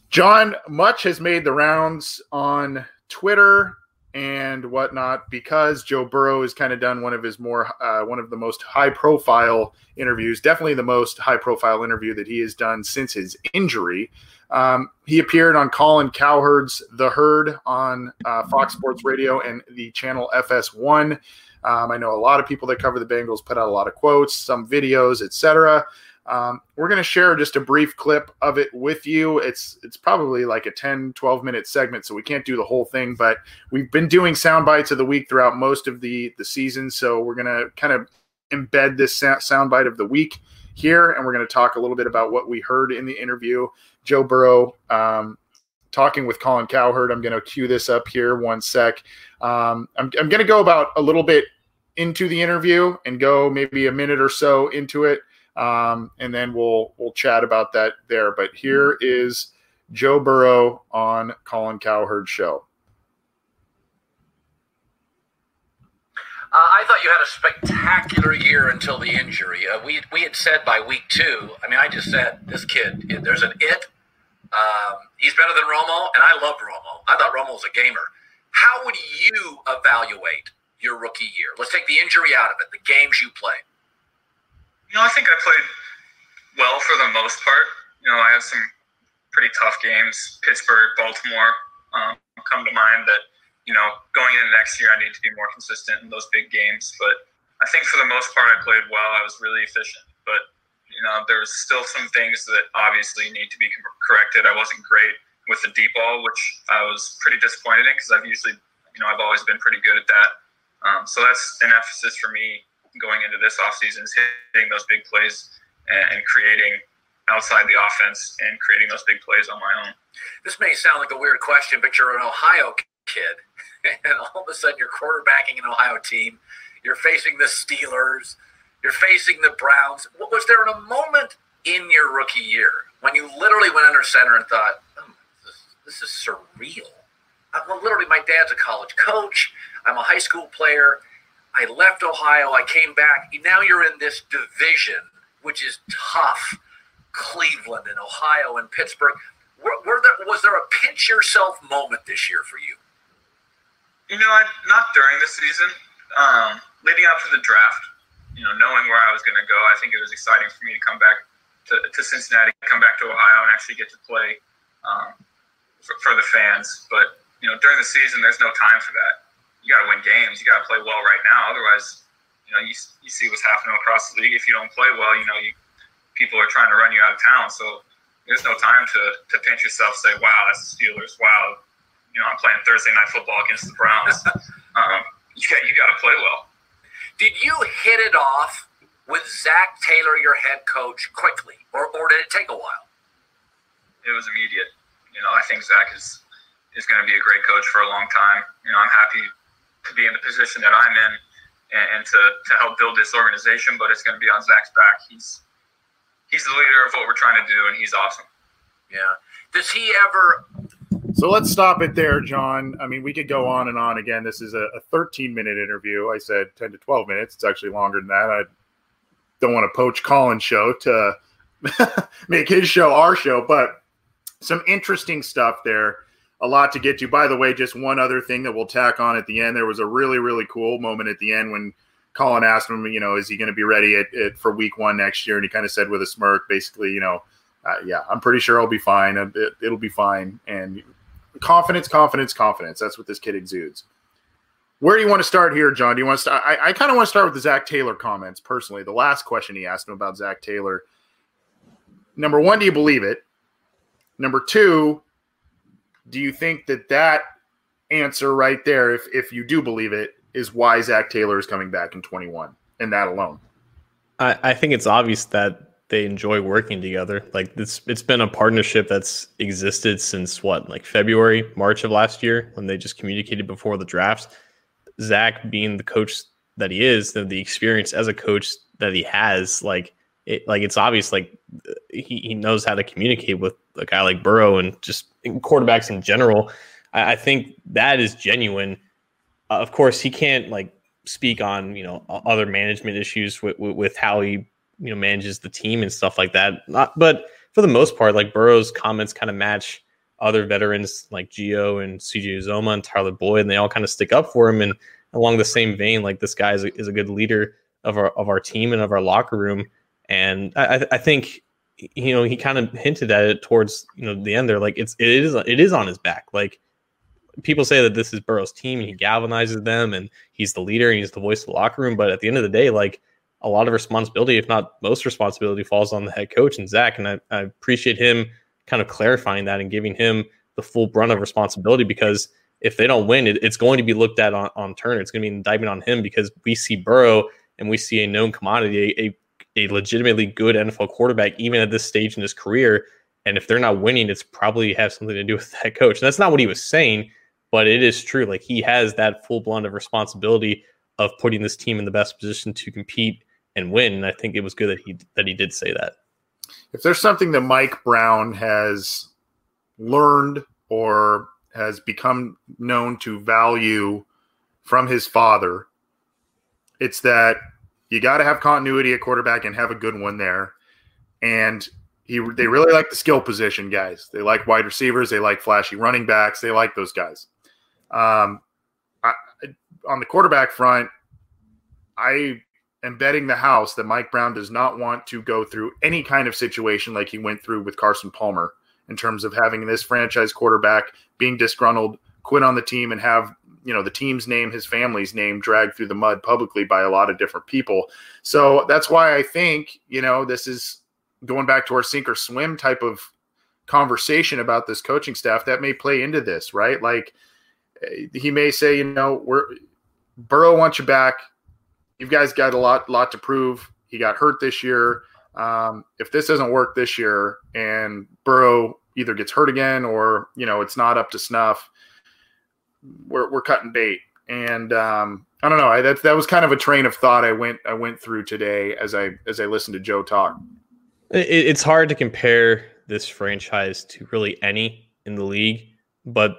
John, much has made the rounds on Twitter and whatnot because Joe Burrow has kind of done one of his more uh, one of the most high profile interviews, definitely the most high profile interview that he has done since his injury. Um, he appeared on Colin Cowherd's The Herd on uh, Fox Sports Radio and the channel FS1. Um, I know a lot of people that cover the Bengals put out a lot of quotes, some videos, etc. Um, we're going to share just a brief clip of it with you. It's it's probably like a 10, 12 minute segment, so we can't do the whole thing, but we've been doing sound bites of the week throughout most of the, the season. So we're going to kind of embed this sound bite of the week here, and we're going to talk a little bit about what we heard in the interview. Joe Burrow um, talking with Colin Cowherd. I'm going to cue this up here one sec. Um, I'm, I'm going to go about a little bit into the interview and go maybe a minute or so into it, um, and then we'll we'll chat about that there. But here is Joe Burrow on Colin Cowherd's show. Uh, I thought you had a spectacular year until the injury. Uh, we we had said by week two. I mean, I just said this kid. There's an it. Um, he's better than Romo, and I loved Romo. I thought Romo was a gamer. How would you evaluate your rookie year? Let's take the injury out of it, the games you played. You know, I think I played well for the most part. You know, I have some pretty tough games. Pittsburgh, Baltimore um, come to mind that, you know, going into next year, I need to be more consistent in those big games. But I think for the most part, I played well. I was really efficient. But, you know, there was still some things that obviously need to be corrected. I wasn't great with the deep ball, which I was pretty disappointed in because I've usually, you know, I've always been pretty good at that. Um, so that's an emphasis for me going into this offseason is hitting those big plays and, and creating outside the offense and creating those big plays on my own. This may sound like a weird question, but you're an Ohio kid, and all of a sudden you're quarterbacking an Ohio team. You're facing the Steelers. You're facing the Browns. Was there a moment in your rookie year when you literally went under center and thought, oh, this, this is surreal? Uh, well, literally, my dad's a college coach. I'm a high school player. I left Ohio. I came back. Now you're in this division, which is tough. Cleveland and Ohio and Pittsburgh. Were, were there, was there a pinch yourself moment this year for you? You know, I, not during the season. Um, leading up to the draft, you know, knowing where I was going to go, I think it was exciting for me to come back to, to Cincinnati, come back to Ohio, and actually get to play um, for, for the fans. But you know, during the season, there's no time for that. You got to win games. You got to play well right now. Otherwise, you know, you, you see what's happening across the league. If you don't play well, you know, you people are trying to run you out of town. So there's no time to to pinch yourself, say, "Wow, that's the Steelers." Wow, you know, I'm playing Thursday night football against the Browns. um, you got you got to play well. Did you hit it off with Zac Taylor, your head coach, quickly, or or did it take a while? It was immediate. You know, I think Zach is is going to be a great coach for a long time. You know, I'm happy to be in the position that I'm in and, and to, to help build this organization, but it's going to be on Zac's back. He's he's the leader of what we're trying to do, and he's awesome. Yeah. Does he ever? So let's stop it there, John. I mean, we could go on and on. Again, this is a, a 13 minute interview. I said 10 to 12 minutes. It's actually longer than that. I don't want to poach Colin's show to make his show our show, but some interesting stuff there. A lot to get to. By the way, just one other thing that we'll tack on at the end. There was a really, really cool moment at the end when Colin asked him, you know, is he going to be ready at, at, for week one next year? And he kind of said with a smirk, basically, you know, uh, yeah, I'm pretty sure I'll be fine. Uh, it, it'll be fine. And confidence, confidence, confidence. That's what this kid exudes. Where do you want to start here, John? Do you want to? I, I kind of want to start with the Zac Taylor comments personally. The last question he asked him about Zac Taylor. Number one, do you believe it? Number two, do you think that that answer right there, if if you do believe it, is why Zac Taylor is coming back in 21 and that alone? I, I think it's obvious that they enjoy working together. Like it's it's been a partnership that's existed since what, like February, March of last year when they just communicated before the draft. Zac being the coach that he is, the, the experience as a coach that he has, like it, like it's obvious, like he, he knows how to communicate with a guy like Burrow and just quarterbacks in general. I, I think that is genuine. Uh, of course, he can't like speak on you know other management issues with, with, with how he you know manages the team and stuff like that. Not, but for the most part, like Burrow's comments kind of match other veterans like Gio and CJ Uzomah and Tyler Boyd, and they all kind of stick up for him. And along the same vein, like this guy is a, is a good leader of our of our team and of our locker room. And I, I think you know, he kind of hinted at it towards you know the end there. Like it's it is it is on his back. Like people say that this is Burrow's team and he galvanizes them and he's the leader and he's the voice of the locker room. But at the end of the day, like a lot of responsibility, if not most responsibility, falls on the head coach and Zac. And I, I appreciate him kind of clarifying that and giving him the full brunt of responsibility because if they don't win, it, it's going to be looked at on, on Turner. It's going to be an indictment on him because we see Burrow and we see a known commodity, a, a a legitimately good NFL quarterback, even at this stage in his career. And if they're not winning, it's probably have something to do with that coach. And that's not what he was saying, but it is true. Like he has that full blend of responsibility of putting this team in the best position to compete and win. I think it was good that he that he did say that. If there's something that Mike Brown has learned or has become known to value from his father, it's that you got to have continuity at quarterback and have a good one there. And he they really like the skill position guys. They like wide receivers. They like flashy running backs. They like those guys. Um, I, on the quarterback front, I am betting the house that Mike Brown does not want to go through any kind of situation like he went through with Carson Palmer in terms of having this franchise quarterback being disgruntled, quit on the team, and have you know the team's name his family's name dragged through the mud publicly by a lot of different people. So that's why i think you know this is going back to our sink or swim type of conversation about this coaching staff that may play into this right? Like eh, he may say you know we're burrow wants you back you guys got a lot lot to prove he got hurt this year um, if this doesn't work this year and burrow either gets hurt again or you know it's not up to snuff we're, we're cutting bait. And um, I don't know. I, that that was kind of a train of thought I went I went through today as I as I listened to Joe talk. It, it's hard to compare this franchise to really any in the league, but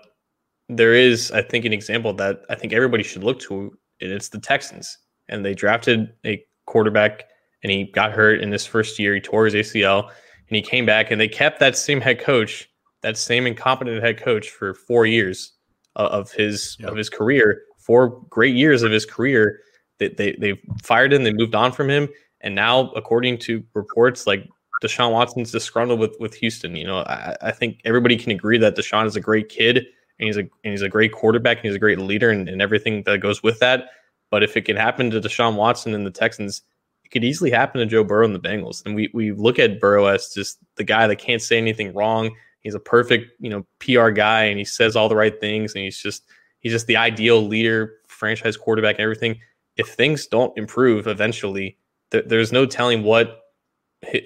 there is, I think, an example that I think everybody should look to, and it's the Texans. And they drafted a quarterback, and he got hurt in this first year. He tore his ACL. and he came back and they kept that same head coach, that same incompetent head coach for four years of his yep. of his career, four great years of his career. They, they they fired him, they moved on from him, and now according to reports, like Deshaun Watson's disgruntled with with Houston. You know, I, I think everybody can agree that Deshaun is a great kid and he's a and he's a great quarterback and he's a great leader and, and everything that goes with that. But if it can happen to Deshaun Watson and the Texans, it could easily happen to Joe Burrow and the Bengals. And we we look at Burrow as just the guy that can't say anything wrong. He's a perfect, you know, PR guy and he says all the right things and he's just he's just the ideal leader, franchise quarterback, and everything. If things don't improve eventually, th- there's no telling what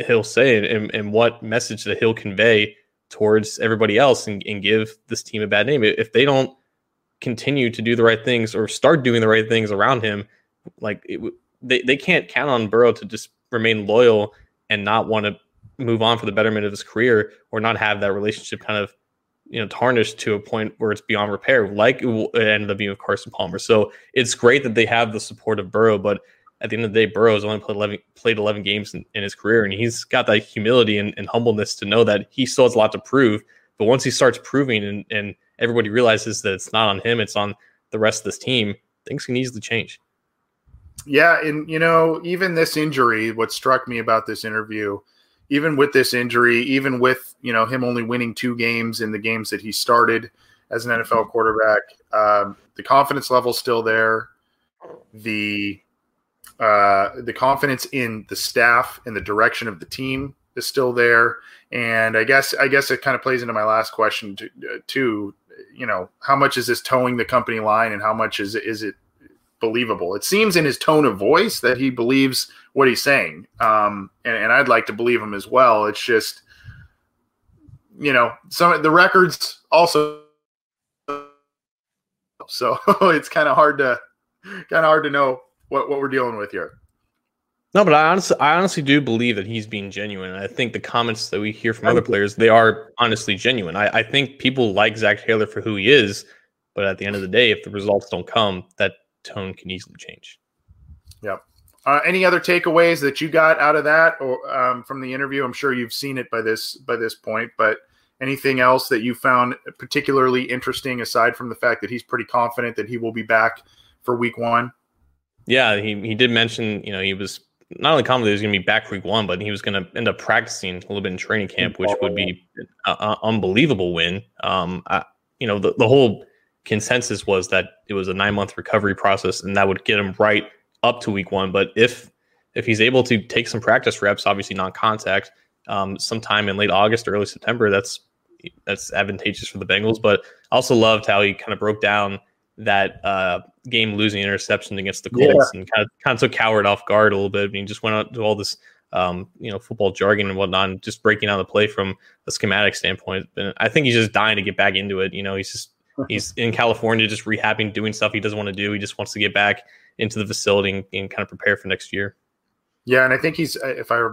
he'll say and, and what message that he'll convey towards everybody else and, and give this team a bad name. If they don't continue to do the right things or start doing the right things around him, like it, they, they can't count on Burrow to just remain loyal and not want to move on for the betterment of his career or not have that relationship kind of you know tarnished to a point where it's beyond repair like it ended up being with Carson Palmer. So it's great that they have the support of Burrow, but at the end of the day, Burrow's only played 11, played 11 games in, in his career, and he's got that humility and, and, humbleness to know that he still has a lot to prove. But once he starts proving and, and everybody realizes that it's not on him, it's on the rest of this team, things can easily change. Yeah. And, you know, even this injury, what struck me about this interview, even with this injury, even with, you know, him only winning two games in the games that he started as an NFL quarterback, um, the confidence level still there. The uh, the confidence in the staff and the direction of the team is still there. And I guess I guess it kind of plays into my last question to, uh, too. You know, how much is this towing the company line, and how much is is it believable? It seems in his tone of voice that he believes what he's saying, um, and, and I'd like to believe him as well. It's just, you know, some the records also, so it's kind of hard to kind of hard to know what what we're dealing with here. No, but I honestly, I honestly do believe that he's being genuine. I think the comments that we hear from other players, they are honestly genuine. I, I think people like Zac Taylor for who he is, but at the end of the day, if the results don't come, that tone can easily change. Yep. Uh, any other takeaways that you got out of that or um, from the interview? I'm sure you've seen it by this by this point, but anything else that you found particularly interesting aside from the fact that he's pretty confident that he will be back for Week One? Yeah, he, he did mention, you know, he was not only confident he was going to be back week one, but he was going to end up practicing a little bit in training camp, which would be an unbelievable win. Um, I, you know, the, the whole consensus was that it was a nine month recovery process, and that would get him right up to week one. But if if he's able to take some practice reps, obviously non contact, um, sometime in late August or early September, that's that's advantageous for the Bengals. But I also loved how he kind of broke down that uh, game losing interception against the Colts yeah. and kind of kind of took Cowherd off guard a little bit. I mean, just went out to all this um, you know football jargon and whatnot, and just breaking down the play from a schematic standpoint. And I think he's just dying to get back into it. You know, he's just he's in California just rehabbing, doing stuff he doesn't want to do. He just wants to get back into the facility and, and kind of prepare for next year. Yeah, and I think he's if I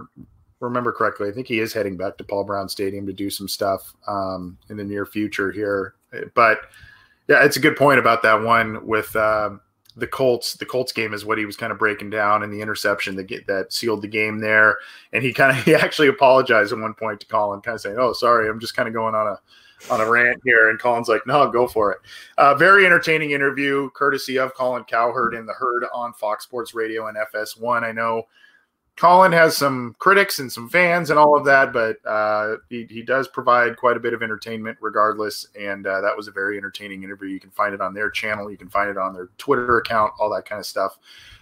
remember correctly, I think he is heading back to Paul Brown Stadium to do some stuff um, in the near future here, but yeah, it's a good point about that one with um, the Colts. The Colts game is what he was kind of breaking down, and the interception that get, that sealed the game there. And he kind of he actually apologized at one point to Colin, kind of saying, "Oh, sorry, I'm just kind of going on a." on a rant here, and Colin's like, "No, go for it." Uh, very entertaining interview, courtesy of Colin Cowherd in the Herd on Fox Sports Radio and FS1. I know Colin has some critics and some fans and all of that, but uh, he, he does provide quite a bit of entertainment regardless. And uh, that was a very entertaining interview. You can find it on their channel, you can find it on their Twitter account, all that kind of stuff.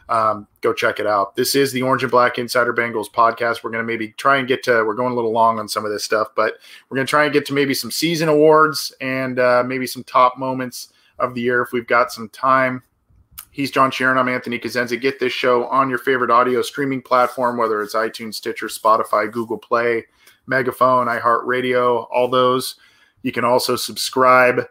Um, go check it out. This is the Orange and Black Insider Bengals podcast. We're going to maybe try and get to, we're going a little long on some of this stuff, but we're going to try and get to maybe some season awards and uh, maybe some top moments of the year if we've got some time. He's John Sheeran. I'm Anthony Cosenza. Get this show on your favorite audio streaming platform, whether it's iTunes, Stitcher, Spotify, Google Play, Megaphone, iHeartRadio, all those. You can also subscribe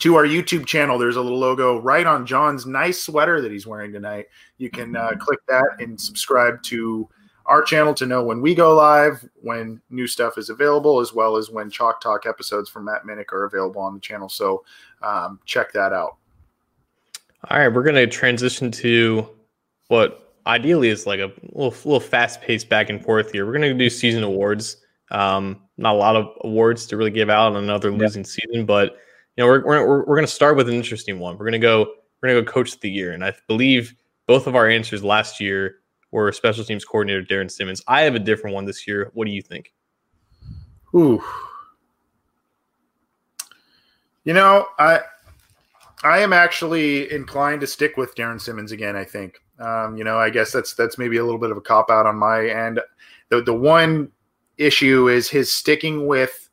to our YouTube channel. There's a little logo right on John's nice sweater that he's wearing tonight. You can uh, click that and subscribe to our channel to know when we go live, when new stuff is available, as well as when Chalk Talk episodes from Matt Minnick are available on the channel. So um, check that out. All right, we're going to transition to what ideally is like a little, little fast paced back and forth here. We're going to do season awards. Um, not a lot of awards to really give out on another losing yeah. season, but you know, we're we're we're, we're going to start with an interesting one. We're going to go we're going to go coach of the year, and I believe both of our answers last year were special teams coordinator Darrin Simmons. I have a different one this year. What do you think? Ooh, you know, I I am actually inclined to stick with Darrin Simmons again. I think, um, you know, I guess that's that's maybe a little bit of a cop out on my end. The the one issue is his sticking with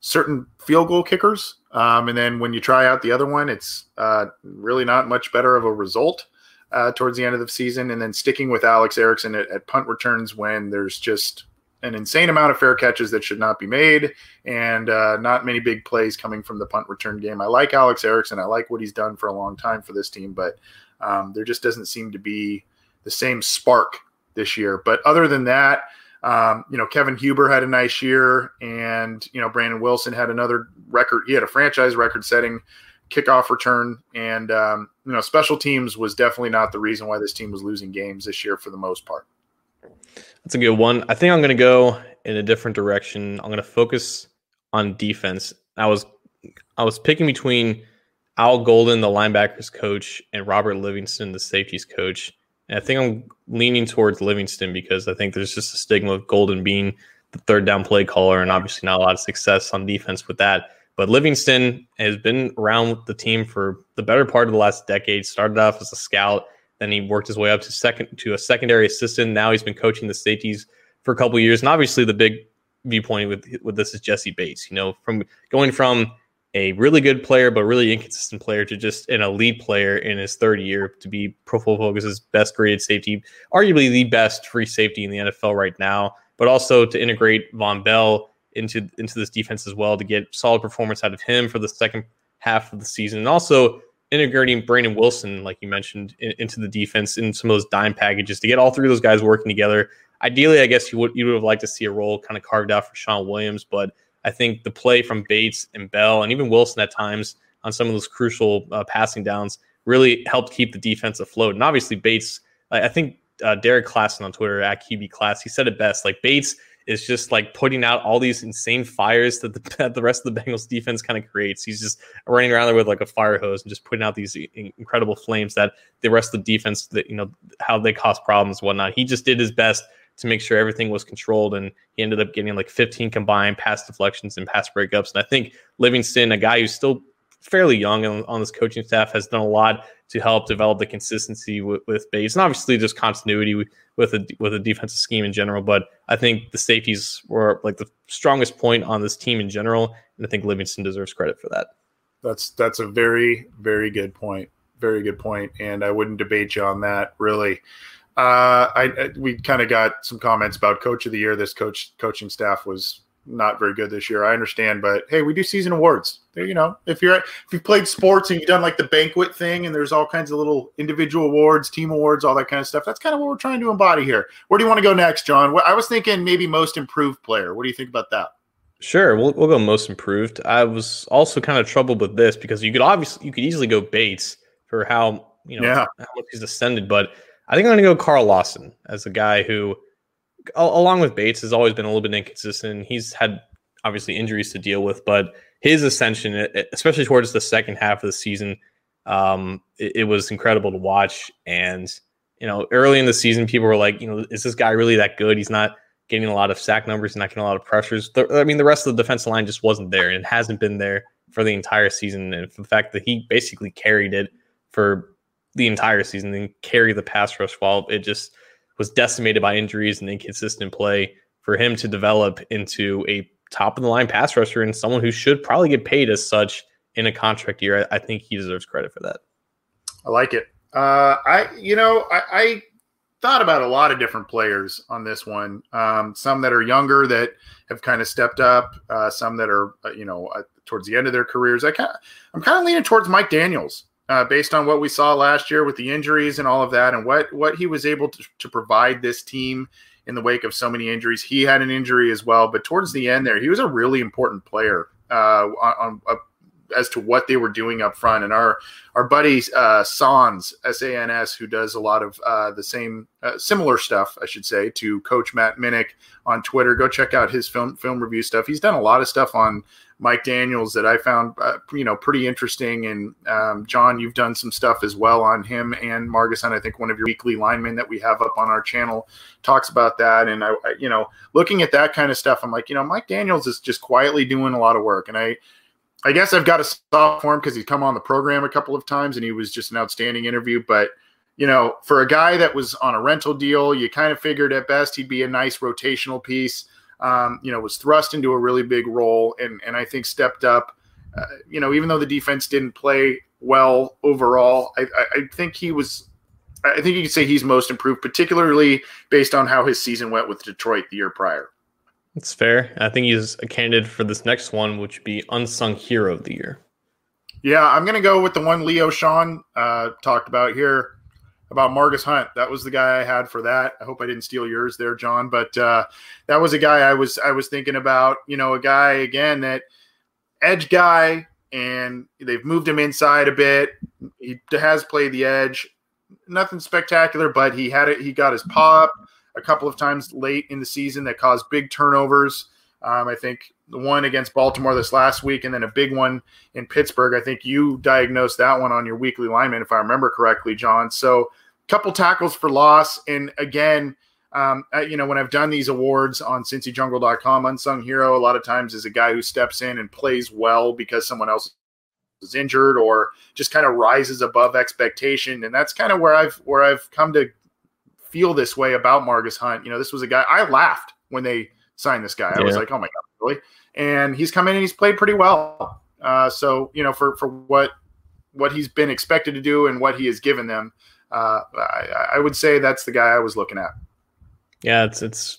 certain field goal kickers, um, and then when you try out the other one, it's uh, really not much better of a result uh, towards the end of the season. And then sticking with Alex Erickson at, at punt returns when there's just an insane amount of fair catches that should not be made and uh, not many big plays coming from the punt return game. I like Alex Erickson. I like what he's done for a long time for this team, but um, there just doesn't seem to be the same spark this year. But other than that, um, you know, Kevin Huber had a nice year, and you know, Brandon Wilson had another record. He had a franchise record-setting kickoff return, and um, you know, special teams was definitely not the reason why this team was losing games this year for the most part. That's a good one. I think I'm going to go in a different direction. I'm going to focus on defense. I was I was picking between Al Golden, the linebackers coach, and Robert Livingston, the safeties coach. And I think I'm leaning towards Livingston because I think there's just a stigma of Golden being the third down play caller and obviously not a lot of success on defense with that. But Livingston has been around the team for the better part of the last decade. Started off as a scout, then he worked his way up to second to a secondary assistant. Now he's been coaching the safeties for a couple years, and obviously the big viewpoint with with this is Jessie Bates. You know, from going from a really good player but really inconsistent player to just an elite player in his third year to be Pro Football Focus's best graded safety, arguably the best free safety in the NFL right now. But also to integrate Vonn Bell into into this defense as well to get solid performance out of him for the second half of the season, and also integrating Brandon Wilson, like you mentioned, in, into the defense in some of those dime packages to get all three of those guys working together. Ideally, I guess you would you would have liked to see a role kind of carved out for Shawn Williams, but I think the play from Bates and Bell and even Wilson at times on some of those crucial uh, passing downs really helped keep the defense afloat. And obviously, Bates, I think uh, Derrik Klassen on Twitter at QB Class, he said it best. Like Bates is just like putting out all these insane fires that the, that the rest of the Bengals defense kind of creates. He's just running around there with like a fire hose and just putting out these incredible flames that the rest of the defense that you know how they cause problems whatnot. He just did his best to make sure everything was controlled, and he ended up getting like 15 combined pass deflections and pass breakups. And I think Livingston, a guy who's still fairly young on, on this coaching staff, has done a lot to help develop the consistency with, with Bates and obviously just continuity with, a with a defensive scheme in general. But I think the safeties were like the strongest point on this team in general, and I think Livingston deserves credit for that. That's that's a very very good point. Very good point, and I wouldn't debate you on that. Really, uh, I, I we kind of got some comments about coach of the year. This coach coaching staff was not very good this year. I understand, but hey, we do season awards. There, you know, if you're if you've played sports and you've done like the banquet thing, and there's all kinds of little individual awards, team awards, all that kind of stuff. That's kind of what we're trying to embody here. Where do you want to go next, John? I was thinking maybe most improved player. What do you think about that? Sure, we'll we'll go most improved. I was also kind of troubled with this because you could obviously you could easily go Bates for how you know yeah. how much he's ascended, but I think I'm going to go Carl Lawson as a guy who along with Bates, has always been a little bit inconsistent. He's had obviously injuries to deal with, but his ascension, especially towards the second half of the season, um, it, it, was incredible to watch. And you know, early in the season, people were like, you know, is this guy really that good? He's not getting a lot of sack numbers, not getting a lot of pressures. The, I mean, the rest of the defensive line just wasn't there, and hasn't been there for the entire season. And the fact that he basically carried it for the entire season and carry the pass rush while it just was decimated by injuries and inconsistent play for him to develop into a top of the line pass rusher and someone who should probably get paid as such in a contract year. I, think he deserves credit for that. I like it. Uh, I, you know, I, I, thought about a lot of different players on this one. Um, some that are younger that have kind of stepped up. Uh, some that are, uh, you know, uh, towards the end of their careers. I kind, I'm kind of leaning towards Mike Daniels uh, based on what we saw last year with the injuries and all of that, and what what he was able to, to provide this team in the wake of so many injuries. He had an injury as well, but towards the end there, he was a really important player uh, on, on as to what they were doing up front. And our our buddy uh, Sans S A N S, who does a lot of uh, the same uh, similar stuff, I should say, to Coach Matt Minnick on Twitter. Go check out his film film review stuff. He's done a lot of stuff on Mike Daniels that I found uh, you know pretty interesting. And um, John, you've done some stuff as well on him and Margus. And I think one of your weekly linemen that we have up on our channel talks about that. And I, I, you know, looking at that kind of stuff, I'm like, you know, Mike Daniels is just quietly doing a lot of work, and I. I guess I've got a soft for him because he's come on the program a couple of times and he was just an outstanding interview. But you know, for a guy that was on a rental deal, you kind of figured at best he'd be a nice rotational piece um, you know, was thrust into a really big role and, and I think stepped up. Uh, you know, even though the defense didn't play well overall, I, I, think he was, I think you could say he's most improved, particularly based on how his season went with Detroit the year prior. That's fair. I think he's a candidate for this next one, which would be unsung hero of the year. Yeah, I'm going to go with the one Leo Sean uh, talked about here about Margus Hunt. That was the guy I had for that. I hope I didn't steal yours there, John. But uh, that was a guy I was I was thinking about. You know, a guy again that edge guy, and they've moved him inside a bit. He has played the edge. Nothing spectacular, but he had it. He got his pop a couple of times late in the season that caused big turnovers. Um, I think the one against Baltimore this last week, and then a big one in Pittsburgh. I think you diagnosed that one on your weekly lineman, if I remember correctly, John. So, a couple tackles for loss, and again, um, you know, when I've done these awards on CincyJungle.com, unsung hero a lot of times is a guy who steps in and plays well because someone else is injured or just kind of rises above expectation, and that's kind of where I've where I've come to feel this way about Margus Hunt. You know, this was a guy I laughed when they signed this guy. I was like, oh my god, really? And he's come in and he's played pretty well. Uh, so you know, for for what what he's been expected to do and what he has given them, uh, I, I, would say that's the guy I was looking at. Yeah, it's it's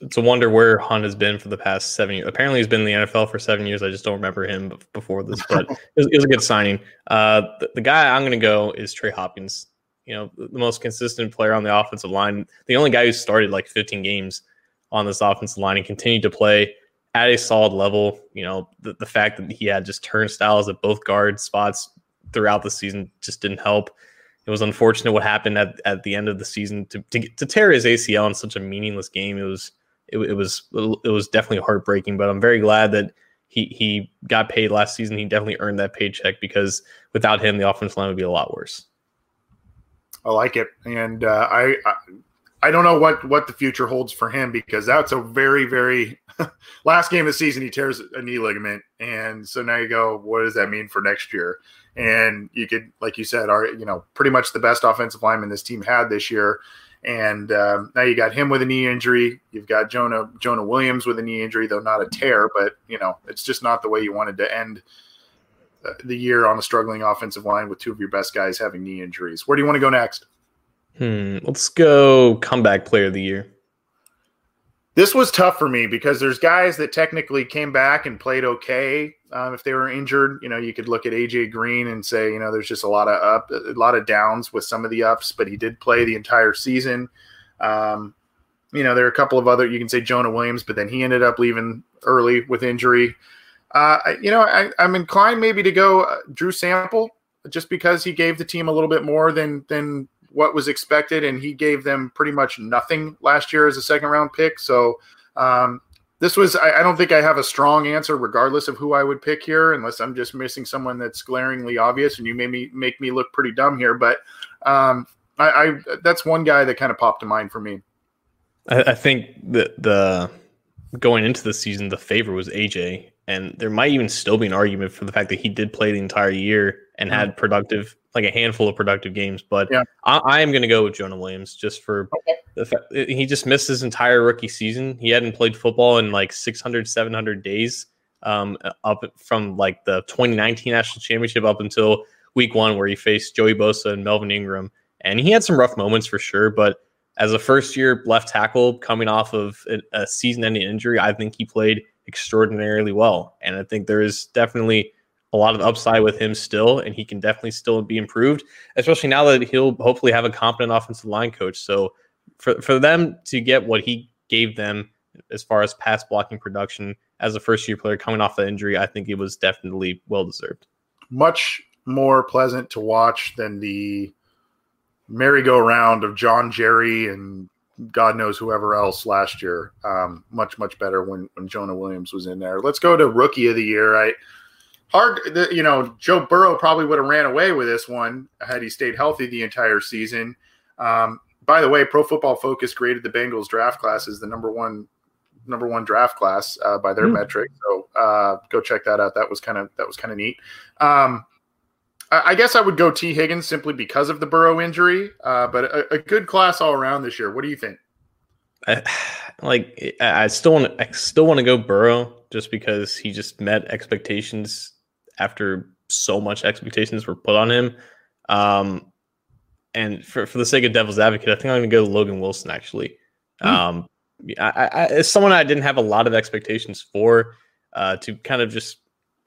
it's a wonder where Hunt has been for the past seven years. Apparently, he's been in the NFL for seven years. I just don't remember him before this, but it, was, it was a good signing. Uh, the, the guy I'm going to go is Trey Hopkins. You know, the most consistent player on the offensive line. The only guy who started like 15 games on this offensive line and continued to play at a solid level. You know, the, the fact that he had just turnstiles at both guard spots throughout the season just didn't help. It was unfortunate what happened at, at the end of the season to, to, to tear his ACL in such a meaningless game. It was it, it was it was definitely heartbreaking, but I'm very glad that he he got paid last season. He definitely earned that paycheck because without him, the offensive line would be a lot worse. I like it, and uh, I, I I don't know what what the future holds for him because that's a very very last game of the season he tears a knee ligament. And so now you go what does that mean for next year? And you could like you said are you know pretty much the best offensive lineman this team had this year. And um, now you got him with a knee injury. You've got Jonah Jonah Williams with a knee injury though not a tear but you know it's just not the way you wanted to end uh, the year on a struggling offensive line with two of your best guys having knee injuries. Where do you want to go next Hmm. Let's go comeback player of the year. This was tough for me because there's guys that technically came back and played okay. Um, if they were injured, you know, you could look at AJ Green and say, you know, there's just a lot of up, a lot of downs with some of the ups, but he did play the entire season. Um, you know, there are a couple of other. You can say Jonah Williams, but then he ended up leaving early with injury. Uh, you know, I, am inclined maybe to go uh, Drew Sample just because he gave the team a little bit more than than what was expected, and he gave them pretty much nothing last year as a second round pick. So um, this was I, I, don't think I have a strong answer, regardless of who I would pick here, unless I'm just missing someone that's glaringly obvious, and you made me make me look pretty dumb here. But um, I, I that's one guy that kind of popped to mind for me. I, I think that the going into the season, the favor was AJ, and there might even still be an argument for the fact that he did play the entire year and had productive like a handful of productive games. But yeah. I, I, am going to go with Jonah Williams just for okay. the fact he just missed his entire rookie season. He hadn't played football in like 600, 700 days um, up from like the 2019 national championship up until week one, where he faced Joey Bosa and Melvin Ingram. And he had some rough moments for sure. But as a first year left tackle coming off of a, season ending injury, I think he played extraordinarily well. And I think there is definitely a lot of upside with him still, and he can definitely still be improved, especially now that he'll hopefully have a competent offensive line coach. So for, for them to get what he gave them as far as pass blocking production as a first year player coming off the injury, I think it was definitely well deserved. Much more pleasant to watch than the merry-go-round of John Jerry and God knows whoever else last year. Um, much much better when when Jonah Williams was in there. Let's go to rookie of the year. I hard, you know, Joe Burrow probably would have ran away with this one had he stayed healthy the entire season. Um, by the way, Pro Football Focus graded the Bengals draft class as the number one number one draft class uh, by their mm. metric. So uh, go check that out. That was kind of that was kind of neat. Um, I, guess I would go Tee Higgins simply because of the Burrow injury, uh, but a, a, good class all around this year. What do you think? I, like I still want I still want to go Burrow just because he just met expectations after so much expectations were put on him. Um, and for, for the sake of devil's advocate, I think I'm going to go Logan Wilson actually. Mm. Um, I, I, as someone I didn't have a lot of expectations for, uh, to kind of just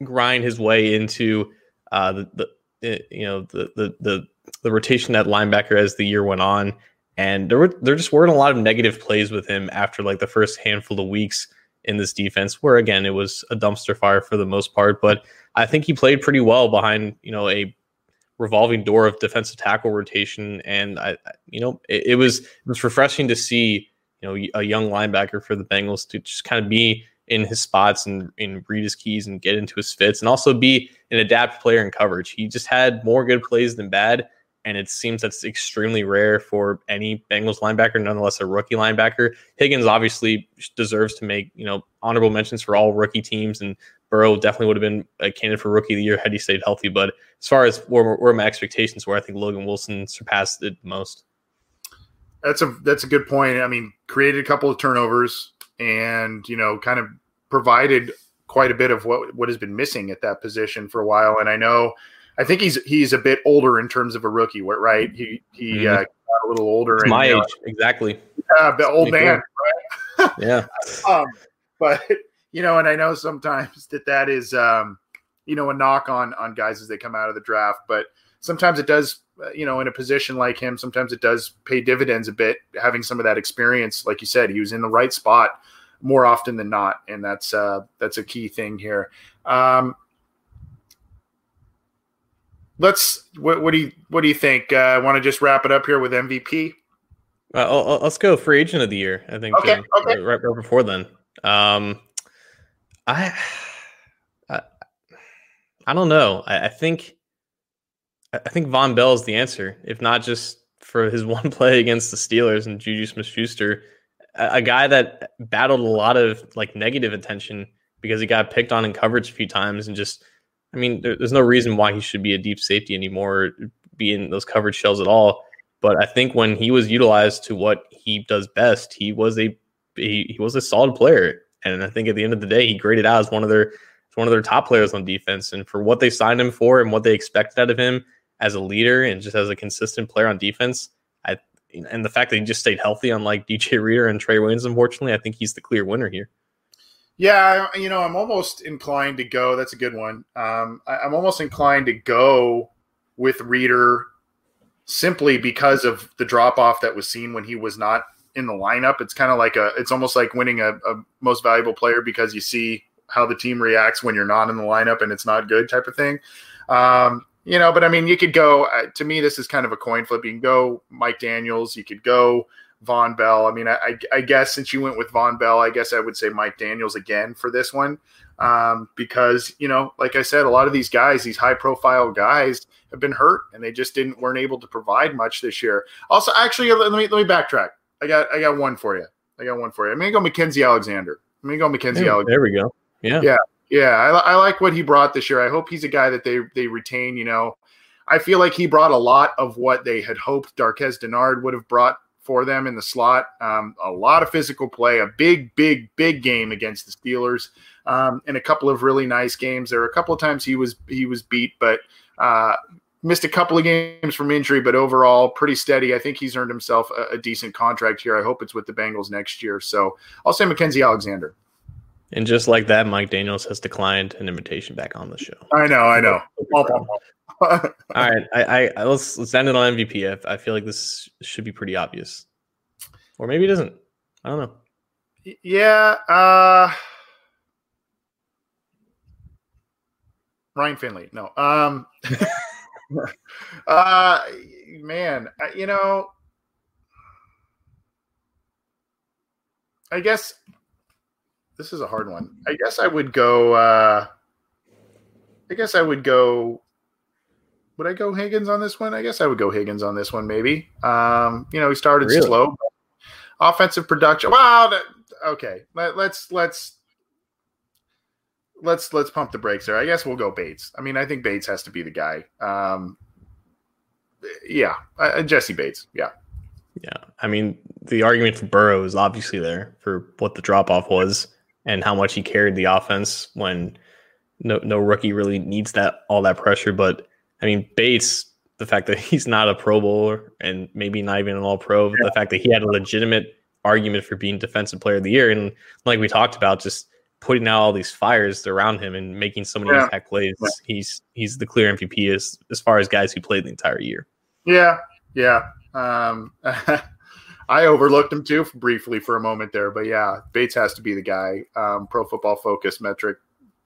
grind his way into uh, the, the you know the, the the the rotation at linebacker as the year went on, and there were there just weren't a lot of negative plays with him after like the first handful of weeks in this defense, where again it was a dumpster fire for the most part. But I think he played pretty well behind you know a revolving door of defensive tackle rotation, and I you know it, it was it was refreshing to see you know a young linebacker for the Bengals to just kind of be in his spots and, and read his keys and get into his fits and also be an adapt player in coverage. He just had more good plays than bad and it seems that's extremely rare for any Bengals linebacker, nonetheless a rookie linebacker. Higgins obviously deserves to make you know honorable mentions for all rookie teams, and Burrow definitely would have been a candidate for rookie of the year had he stayed healthy. But as far as where, where my expectations were, I think Logan Wilson surpassed it most. That's a that's a good point. I mean, created a couple of turnovers, and you know, kind of provided quite a bit of what what has been missing at that position for a while. And I know I think he's he's a bit older in terms of a rookie, right? He he mm-hmm. uh, got a little older. It's and, my age, know, exactly. Yeah, the old man, right? yeah. um, but you know, and I know sometimes that that is um, you know a knock on on guys as they come out of the draft, but sometimes it does uh, you know in a position like him sometimes it does pay dividends a bit having some of that experience like you said he was in the right spot more often than not and that's uh that's a key thing here um let's what, what do you what do you think? I uh, want to just wrap it up here with MVP. Uh, let's go free agent of the year. I think okay, uh, okay. Right, right, before then. Um, I, I, I don't know. I, I, think, I think Vonn Bell is the answer. If not just for his one play against the Steelers and Juju Smith-Schuster, a, a guy that battled a lot of like negative attention because he got picked on in coverage a few times and just I mean, there, there's no reason why he should be a deep safety anymore, be in those coverage shells at all. But I think when he was utilized to what he does best, he was a he, he was a solid player. And I think at the end of the day, he graded out as one of their one of their top players on defense. And for what they signed him for and what they expected out of him as a leader and just as a consistent player on defense, I and the fact that he just stayed healthy, unlike DJ Reader and Trae Waynes, unfortunately, I think he's the clear winner here. Yeah, you know, I'm almost inclined to go. That's a good one. Um, I, I'm almost inclined to go with Reader simply because of the drop off that was seen when he was not in the lineup. It's kind of like a, it's almost like winning a, a, most valuable player because you see how the team reacts when you're not in the lineup and it's not good type of thing. Um, you know, but I mean, you could go, uh, to me, this is kind of a coin flip. You can go Mike Daniels, you could go Vonn Bell. I mean, I, I, guess since you went with Vonn Bell, I guess I would say Mike Daniels again for this one. Um, because, you know, like I said, a lot of these guys, these high profile guys, have been hurt and they just didn't weren't able to provide much this year. Also, actually, let me let me backtrack. I got I got one for you. I got one for you. I'm gonna go Mackensie Alexander. I'm gonna go Mackensie Alexander. There we go. Yeah. Yeah. Yeah. I, I like what he brought this year. I hope he's a guy that they they retain, you know. I feel like he brought a lot of what they had hoped Darqueze Dennard would have brought for them in the slot. Um, a lot of physical play, a big, big, big game against the Steelers, um, and a couple of really nice games. There were a couple of times he was he was beat, but uh, missed a couple of games from injury. But overall, pretty steady. I think he's earned himself a, a decent contract here. I hope it's with the Bengals next year. So I'll say Mackensie Alexander. And just like that, Mike Daniels has declined an invitation back on the show. I know, I know. All right, I, I, let's let's end it on MVP. I, I feel like this should be pretty obvious, or maybe it isn't. I don't know. Yeah. Uh, Ryan Finley. No. Um, uh, man, you know, I guess this is a hard one. I guess I would go. Uh, I guess I would go. Would I go Higgins on this one? I guess I would go Higgins on this one. Maybe. Um, you know, he started really? slow. Offensive production. Wow. Okay. Let, let's let's let's let's pump the brakes there. I guess we'll go Bates. I mean, I think Bates has to be the guy. Um, yeah, uh, Jessie Bates. Yeah. Yeah, I mean, the argument for Burrow is obviously there for what the drop off was and how much he carried the offense when no no rookie really needs that all that pressure. But I mean, Bates, the fact that he's not a Pro Bowler and maybe not even an All Pro, yeah. the fact that he had a legitimate argument for being Defensive Player of the Year, and like we talked about, just putting out all these fires around him and making so many yeah. impact plays. Yeah. He's he's the clear MVP as as far as guys who played the entire year. Yeah, yeah. Um, I overlooked him too briefly for a moment there, but yeah, Bates has to be the guy. Um, Pro Football Focus metric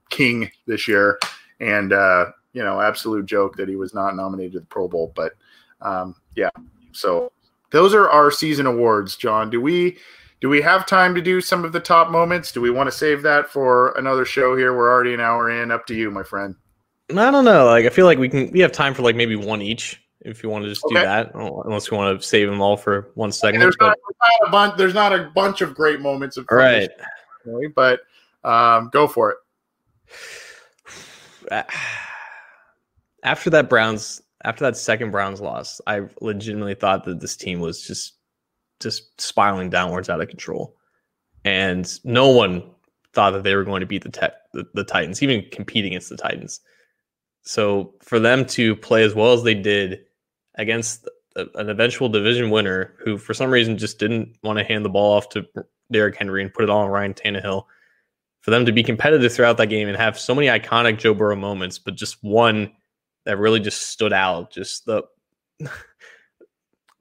king this year, and uh, you know, absolute joke that he was not nominated to the Pro Bowl. But um, yeah, so those are our season awards. John, do we? Do we have time to do some of the top moments? Do we want to save that for another show here? We're already an hour in. Up to you, my friend. I don't know. Like I feel like we can we have time for like maybe one each if you want to just okay. do that, unless you want to save them all for one second. There's, not, there's, not, a bunch. There's not a bunch of great moments of right, but um, go for it. After that Browns, after that second Browns loss, I legitimately thought that this team was just just spiraling downwards out of control, and no one thought that they were going to beat the, te- the, the Titans, even compete against the Titans. So for them to play as well as they did against an eventual division winner who, for some reason, just didn't want to hand the ball off to Derrick Henry and put it all on Ryan Tannehill. For them to be competitive throughout that game and have so many iconic Joe Burrow moments, but just one that really just stood out. Just the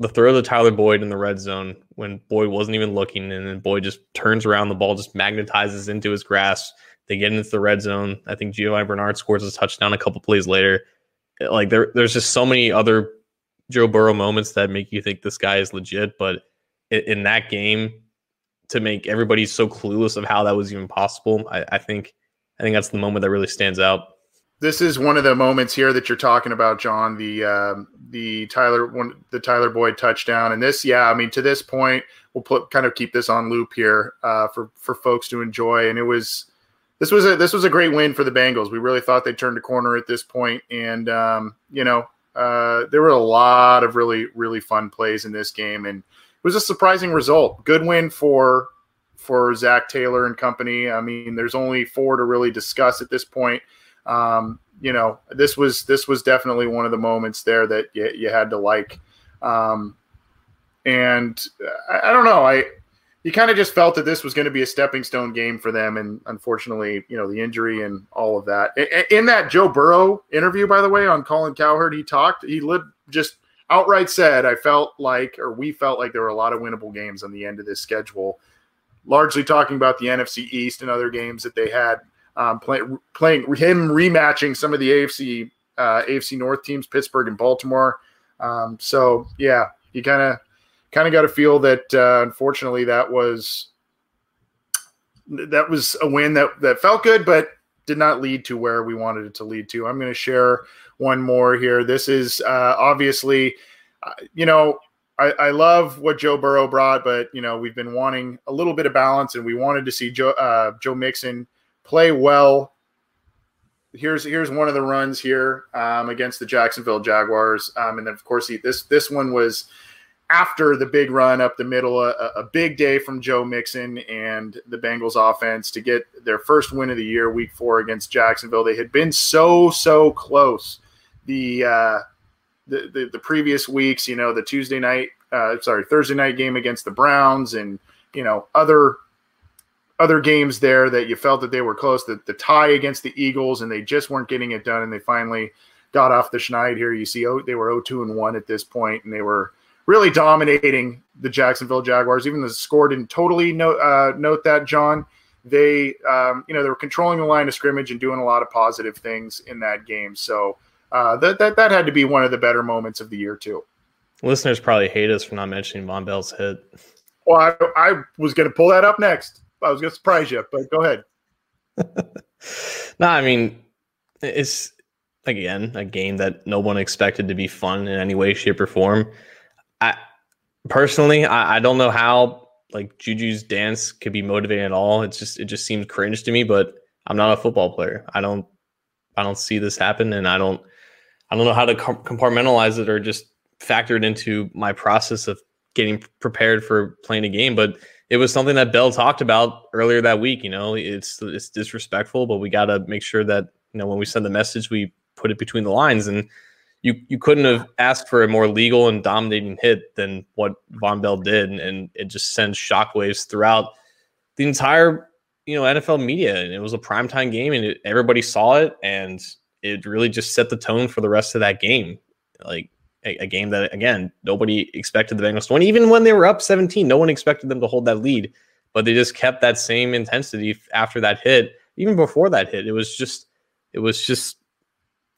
the throw to Tyler Boyd in the red zone when Boyd wasn't even looking, and then Boyd just turns around, the ball just magnetizes into his grasp. They get into the red zone. I think Giovani Bernard scores a touchdown a couple plays later. Like there, there's just so many other Joe Burrow moments that make you think this guy is legit. But in, that game, to make everybody so clueless of how that was even possible, I, I think I think that's the moment that really stands out. This is one of the moments here that you're talking about, John. The um, the Tyler one, the Tyler Boyd touchdown, and this, yeah, I mean, to this point, we'll put kind of keep this on loop here uh, for for folks to enjoy. And it was this was a this was a great win for the Bengals. We really thought they turned a corner at this point, and um, you know uh, there were a lot of really really fun plays in this game, and it was a surprising result. Good win for for Zac Taylor and company. I mean, there's only four to really discuss at this point. Um, you know, this was this was definitely one of the moments there that you, you had to like. Um, and I, I don't know, I you kind of just felt that this was going to be a stepping stone game for them, and unfortunately, you know, the injury and all of that. In that Joe Burrow interview, by the way, on Colin Cowherd, he talked. He just outright said, "I felt like, or we felt like, there were a lot of winnable games on the end of this schedule." Largely talking about the NFC East and other games that they had um, play, playing him rematching some of the AFC uh, AFC North teams, Pittsburgh and Baltimore. Um, so yeah, he kind of kind of got a feel that uh, unfortunately that was that was a win that that felt good, but did not lead to where we wanted it to lead to. I'm going to share one more here. This is uh, obviously, uh, you know, I, I, love what Joe Burrow brought, but you know we've been wanting a little bit of balance, and we wanted to see Joe uh, Joe Mixon play well. Here's here's one of the runs here um, against the Jacksonville Jaguars, um, and then of course he, this this one was after the big run up the middle, a, a, big day from Joe Mixon and the Bengals offense to get their first win of the year, week four against Jacksonville. They had been so, so close the, uh, the, the, the previous weeks, you know, the Tuesday night, uh, sorry, Thursday night game against the Browns and, you know, other other games there that you felt that they were close. The, the tie against the Eagles, and they just weren't getting it done. And they finally got off the schneid here. You see, oh, they were 0 2 and 1 at this point, and they were really dominating the Jacksonville Jaguars. Even the score didn't totally note uh, note that, John. They, um, you know, they were controlling the line of scrimmage and doing a lot of positive things in that game. So uh, that that that had to be one of the better moments of the year too. Listeners probably hate us for not mentioning Vonn Bell's hit. Well, I, I was going to pull that up next. I was going to surprise you, but go ahead. no, I mean, it's again a game that no one expected to be fun in any way, shape, or form. Personally, I, I don't know how like Juju's dance could be motivating at all. It's just it just seems cringe to me. But I'm not a football player. I don't I don't see this happen, and I don't I don't know how to compartmentalize it or just factor it into my process of getting prepared for playing a game. But it was something that Bell talked about earlier that week. You know, it's it's disrespectful, but we got to make sure that you know when we send the message, we put it between the lines. And you you couldn't have asked for a more legal and dominating hit than what Vonn Bell did, and it just sends shockwaves throughout the entire you know NFL media. And it was a primetime game, and it, everybody saw it, and it really just set the tone for the rest of that game. Like a, a, game that again nobody expected the Bengals to win. Even when they were up 17, no one expected them to hold that lead, but they just kept that same intensity after that hit. Even before that hit, it was just it was just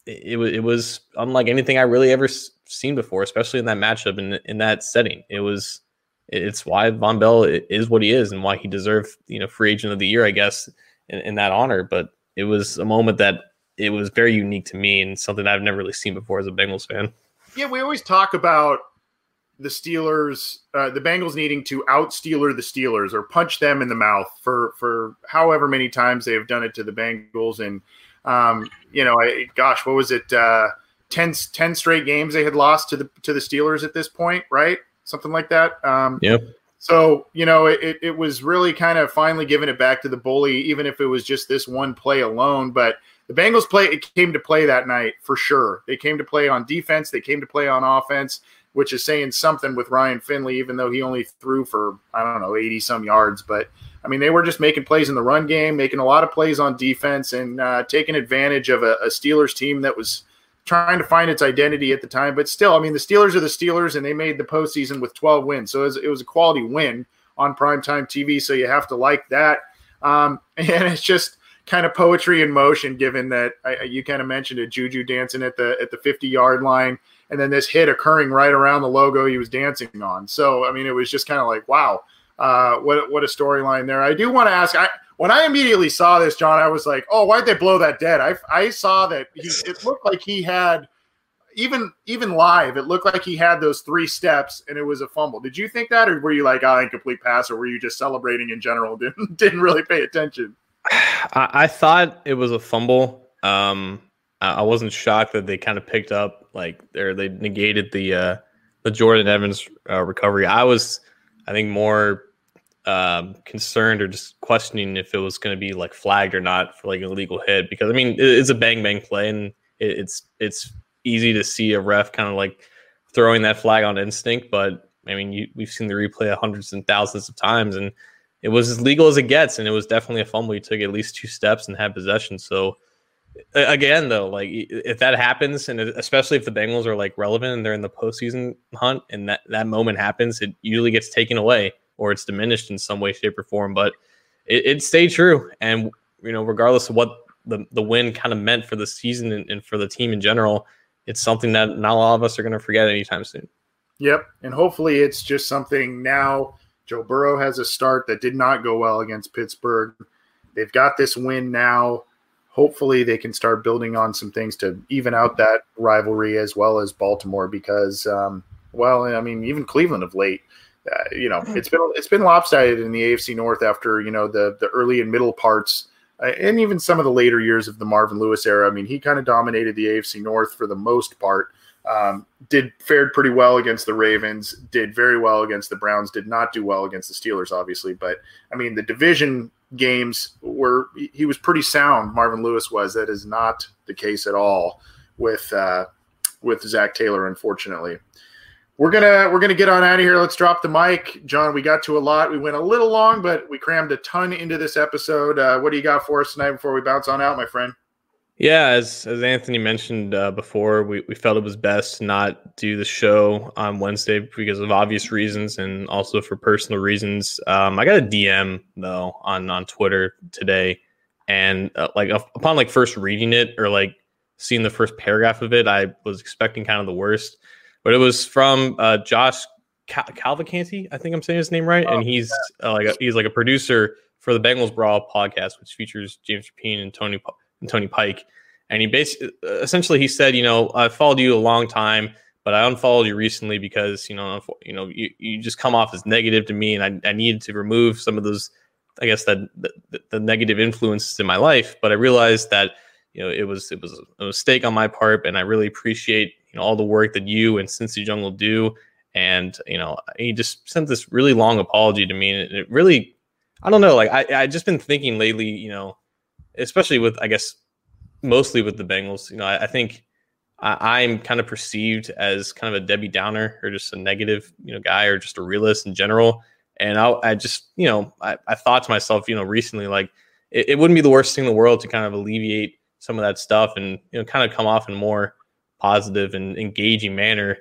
it, it was unlike anything I really ever seen before, especially in that matchup in in that setting. It was it's why Vonn Bell is what he is and why he deserved you know free agent of the year, I guess, in, in that honor. But it was a moment that it was very unique to me and something I've never really seen before as a Bengals fan. Yeah, we always talk about the Steelers, uh, the Bengals needing to out Steeler the Steelers or punch them in the mouth for for however many times they have done it to the Bengals. And um, you know, I, gosh, what was it? Uh, 10, 10 straight games they had lost to the to the Steelers at this point, right? Something like that. Um, yep. So you know, it, it was really kind of finally giving it back to the bully, even if it was just this one play alone. But the Bengals play it came to play that night for sure. They came to play on defense, they came to play on offense, which is saying something with Ryan Finley, even though he only threw for I don't know 80 some yards. But I mean, they were just making plays in the run game, making a lot of plays on defense, and uh, taking advantage of a, a Steelers team that was trying to find its identity at the time. But still, I mean, the Steelers are the Steelers, and they made the postseason with 12 wins, so it was, it was a quality win on primetime TV. So you have to like that. Um, and it's just kind of poetry in motion, given that I, you kind of mentioned it, Juju dancing at the at the 50 yard line, and then this hit occurring right around the logo he was dancing on. So I mean, it was just kind of like, wow, uh, what what a storyline there. I do want to ask, I when I immediately saw this, John, I was like, oh, why'd they blow that dead? I I saw that he, it looked like he had. Even even live, it looked like he had those three steps, and it was a fumble. Did you think that, or were you like, "Ah, oh, incomplete pass," or were you just celebrating in general? Didn't didn't really pay attention. I, I thought it was a fumble. Um, I wasn't shocked that they kind of picked up like or they negated the uh, the Jordan Evans uh, recovery. I was, I think, more um, concerned or just questioning if it was going to be like flagged or not for like an illegal hit because I mean it's a bang bang play and it, it's it's easy to see a ref kind of like throwing that flag on instinct, but I mean you, we've seen the replay hundreds and thousands of times and it was as legal as it gets, and it was definitely a fumble. He took at least two steps and had possession. So again, though, like if that happens, and especially if the Bengals are like relevant and they're in the postseason hunt, and that that moment happens, it usually gets taken away or it's diminished in some way, shape, or form. But it, it stayed true, and you know, regardless of what the the win kind of meant for the season and, and for the team in general, it's something that not a lot of us are going to forget anytime soon. Yep, and hopefully it's just something now Joe Burrow has a start that did not go well against Pittsburgh. They've got this win now. Hopefully, they can start building on some things to even out that rivalry as well as Baltimore because, um, well, I mean, even Cleveland of late, uh, you know, it's been it's been lopsided in the AFC North after you know the the early and middle parts. Uh, and even some of the later years of the Marvin Lewis era. I mean, he kind of dominated the AFC North for the most part. Um, did fared pretty well against the Ravens, did very well against the Browns, did not do well against the Steelers, obviously. But I mean, the division games were he was pretty sound. Marvin Lewis was. That is not the case at all with uh, with Zac Taylor, unfortunately. We're gonna we're gonna get on out of here. Let's drop the mic, John. We got to a lot. We went a little long, but we crammed a ton into this episode. Uh, what do you got for us tonight before we bounce on out, my friend? Yeah, as as Anthony mentioned uh, before, we, we felt it was best to not do the show on Wednesday because of obvious reasons and also for personal reasons. Um, I got a DM though on on Twitter today, and uh, like upon like first reading it or like seeing the first paragraph of it, I was expecting kind of the worst, but it was from uh, Josh Cal- Calvacanti. I think I'm saying his name right, oh, and he's yeah. uh, like a, he's like a producer for the Bengals Brawl podcast, which features James Rapien and Tony and Tony Pike. And he basically, essentially, he said, you know, I followed you a long time, but I unfollowed you recently because, you know, you know, you, you just come off as negative to me, and I, I needed to remove some of those, I guess that the, the negative influences in my life. But I realized that, you know, it was it was a mistake on my part, and I really appreciate know all the work that you and Cincy Jungle do. And you know, he just sent this really long apology to me, and it really, I don't know, like I I just been thinking lately, you know, especially with I guess mostly with the Bengals. You know, I, I think I, am kind of perceived as kind of a Debbie Downer or just a negative, you know, guy or just a realist in general. And I, I just, you know, I, I thought to myself, you know, recently, like it, it, wouldn't be the worst thing in the world to kind of alleviate some of that stuff and you know, kind of come off in more positive and engaging manner.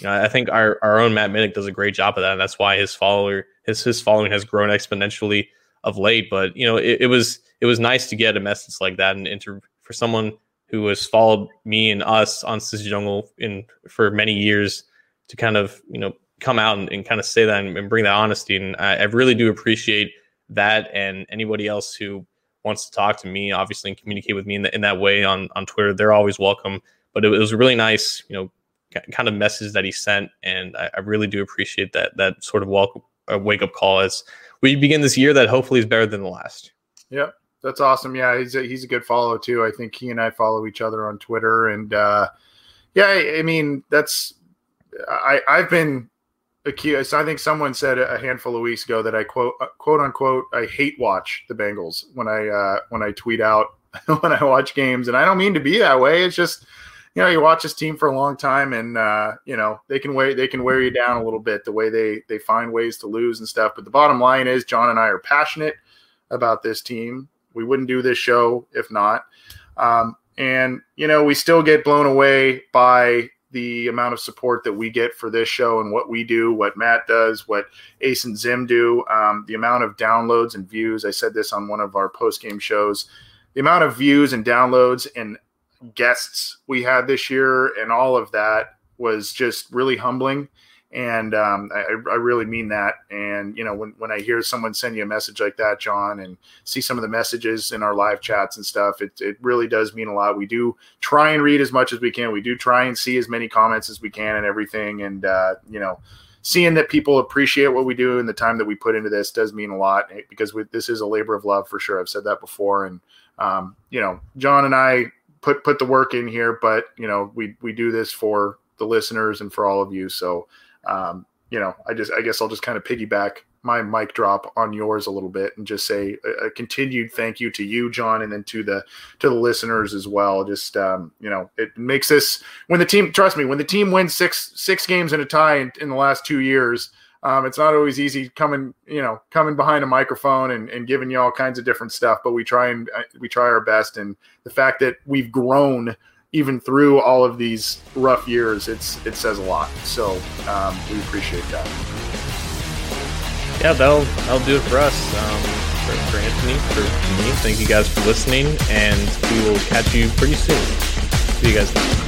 You know, I think our, our own Matt Minich does a great job of that, and that's why his follower his his following has grown exponentially of late. But you know, it, it was it was nice to get a message like that and, and to for someone who has followed me and us on Cincy Jungle in for many years to kind of you know come out and, and kind of say that and, and bring that honesty. And I, I, really do appreciate that. And anybody else who wants to talk to me, obviously, and communicate with me in, the, in that way on on Twitter, they're always welcome. But it, it was a really nice, you know, kind of message that he sent, and I, I really do appreciate that that sort of uh, wake up call as we begin this year that hopefully is better than the last. Yep. That's awesome. Yeah, he's a, he's a good follow too. I think he and I follow each other on Twitter, and uh, yeah, I, I mean that's I I've been accused. I think someone said a handful of weeks ago that I quote uh, quote unquote I hate watch the Bengals when I uh, when I tweet out when I watch games, and I don't mean to be that way. It's just you know you watch this team for a long time, and uh, you know they can weigh they can wear you down a little bit the way they they find ways to lose and stuff. But the bottom line is John and I are passionate about this team we wouldn't do this show if not. Um, and, you know, we still get blown away by the amount of support that we get for this show and what we do, what Matt does, what Ace and Zim do, um, the amount of downloads and views. I said this on one of our post game shows. The amount of views and downloads and guests we had this year and all of that was just really humbling and um, I, I, really mean that. And you know, when when I hear someone send you a message like that, John, and see some of the messages in our live chats and stuff, it it really does mean a lot. We do try and read as much as we can. We do try and see as many comments as we can and everything. And uh, you know, seeing that people appreciate what we do and the time that we put into this does mean a lot eh, because we, this is a labor of love for sure. I've said that before, and um, you know, John and I put put the work in here, but you know, we we do this for the listeners and for all of you. So um, you know, I just I guess I'll just kind of piggyback my mic drop on yours a little bit and just say a, a, continued thank you to you, John, and then to the to the listeners as well. Just um, you know, it makes this when the team trust me when the team wins six six games in a tie in, in the last two years. Um, it's not always easy coming, you know, coming behind a microphone and, and giving you all kinds of different stuff, but we try and uh, we try our best. And the fact that we've grown even through all of these rough years, it's it says a lot. So um, we appreciate that. Yeah, that'll that'll do it for us. Um, for, for Anthony, for me, thank you guys for listening, and we will catch you pretty soon. See you guys.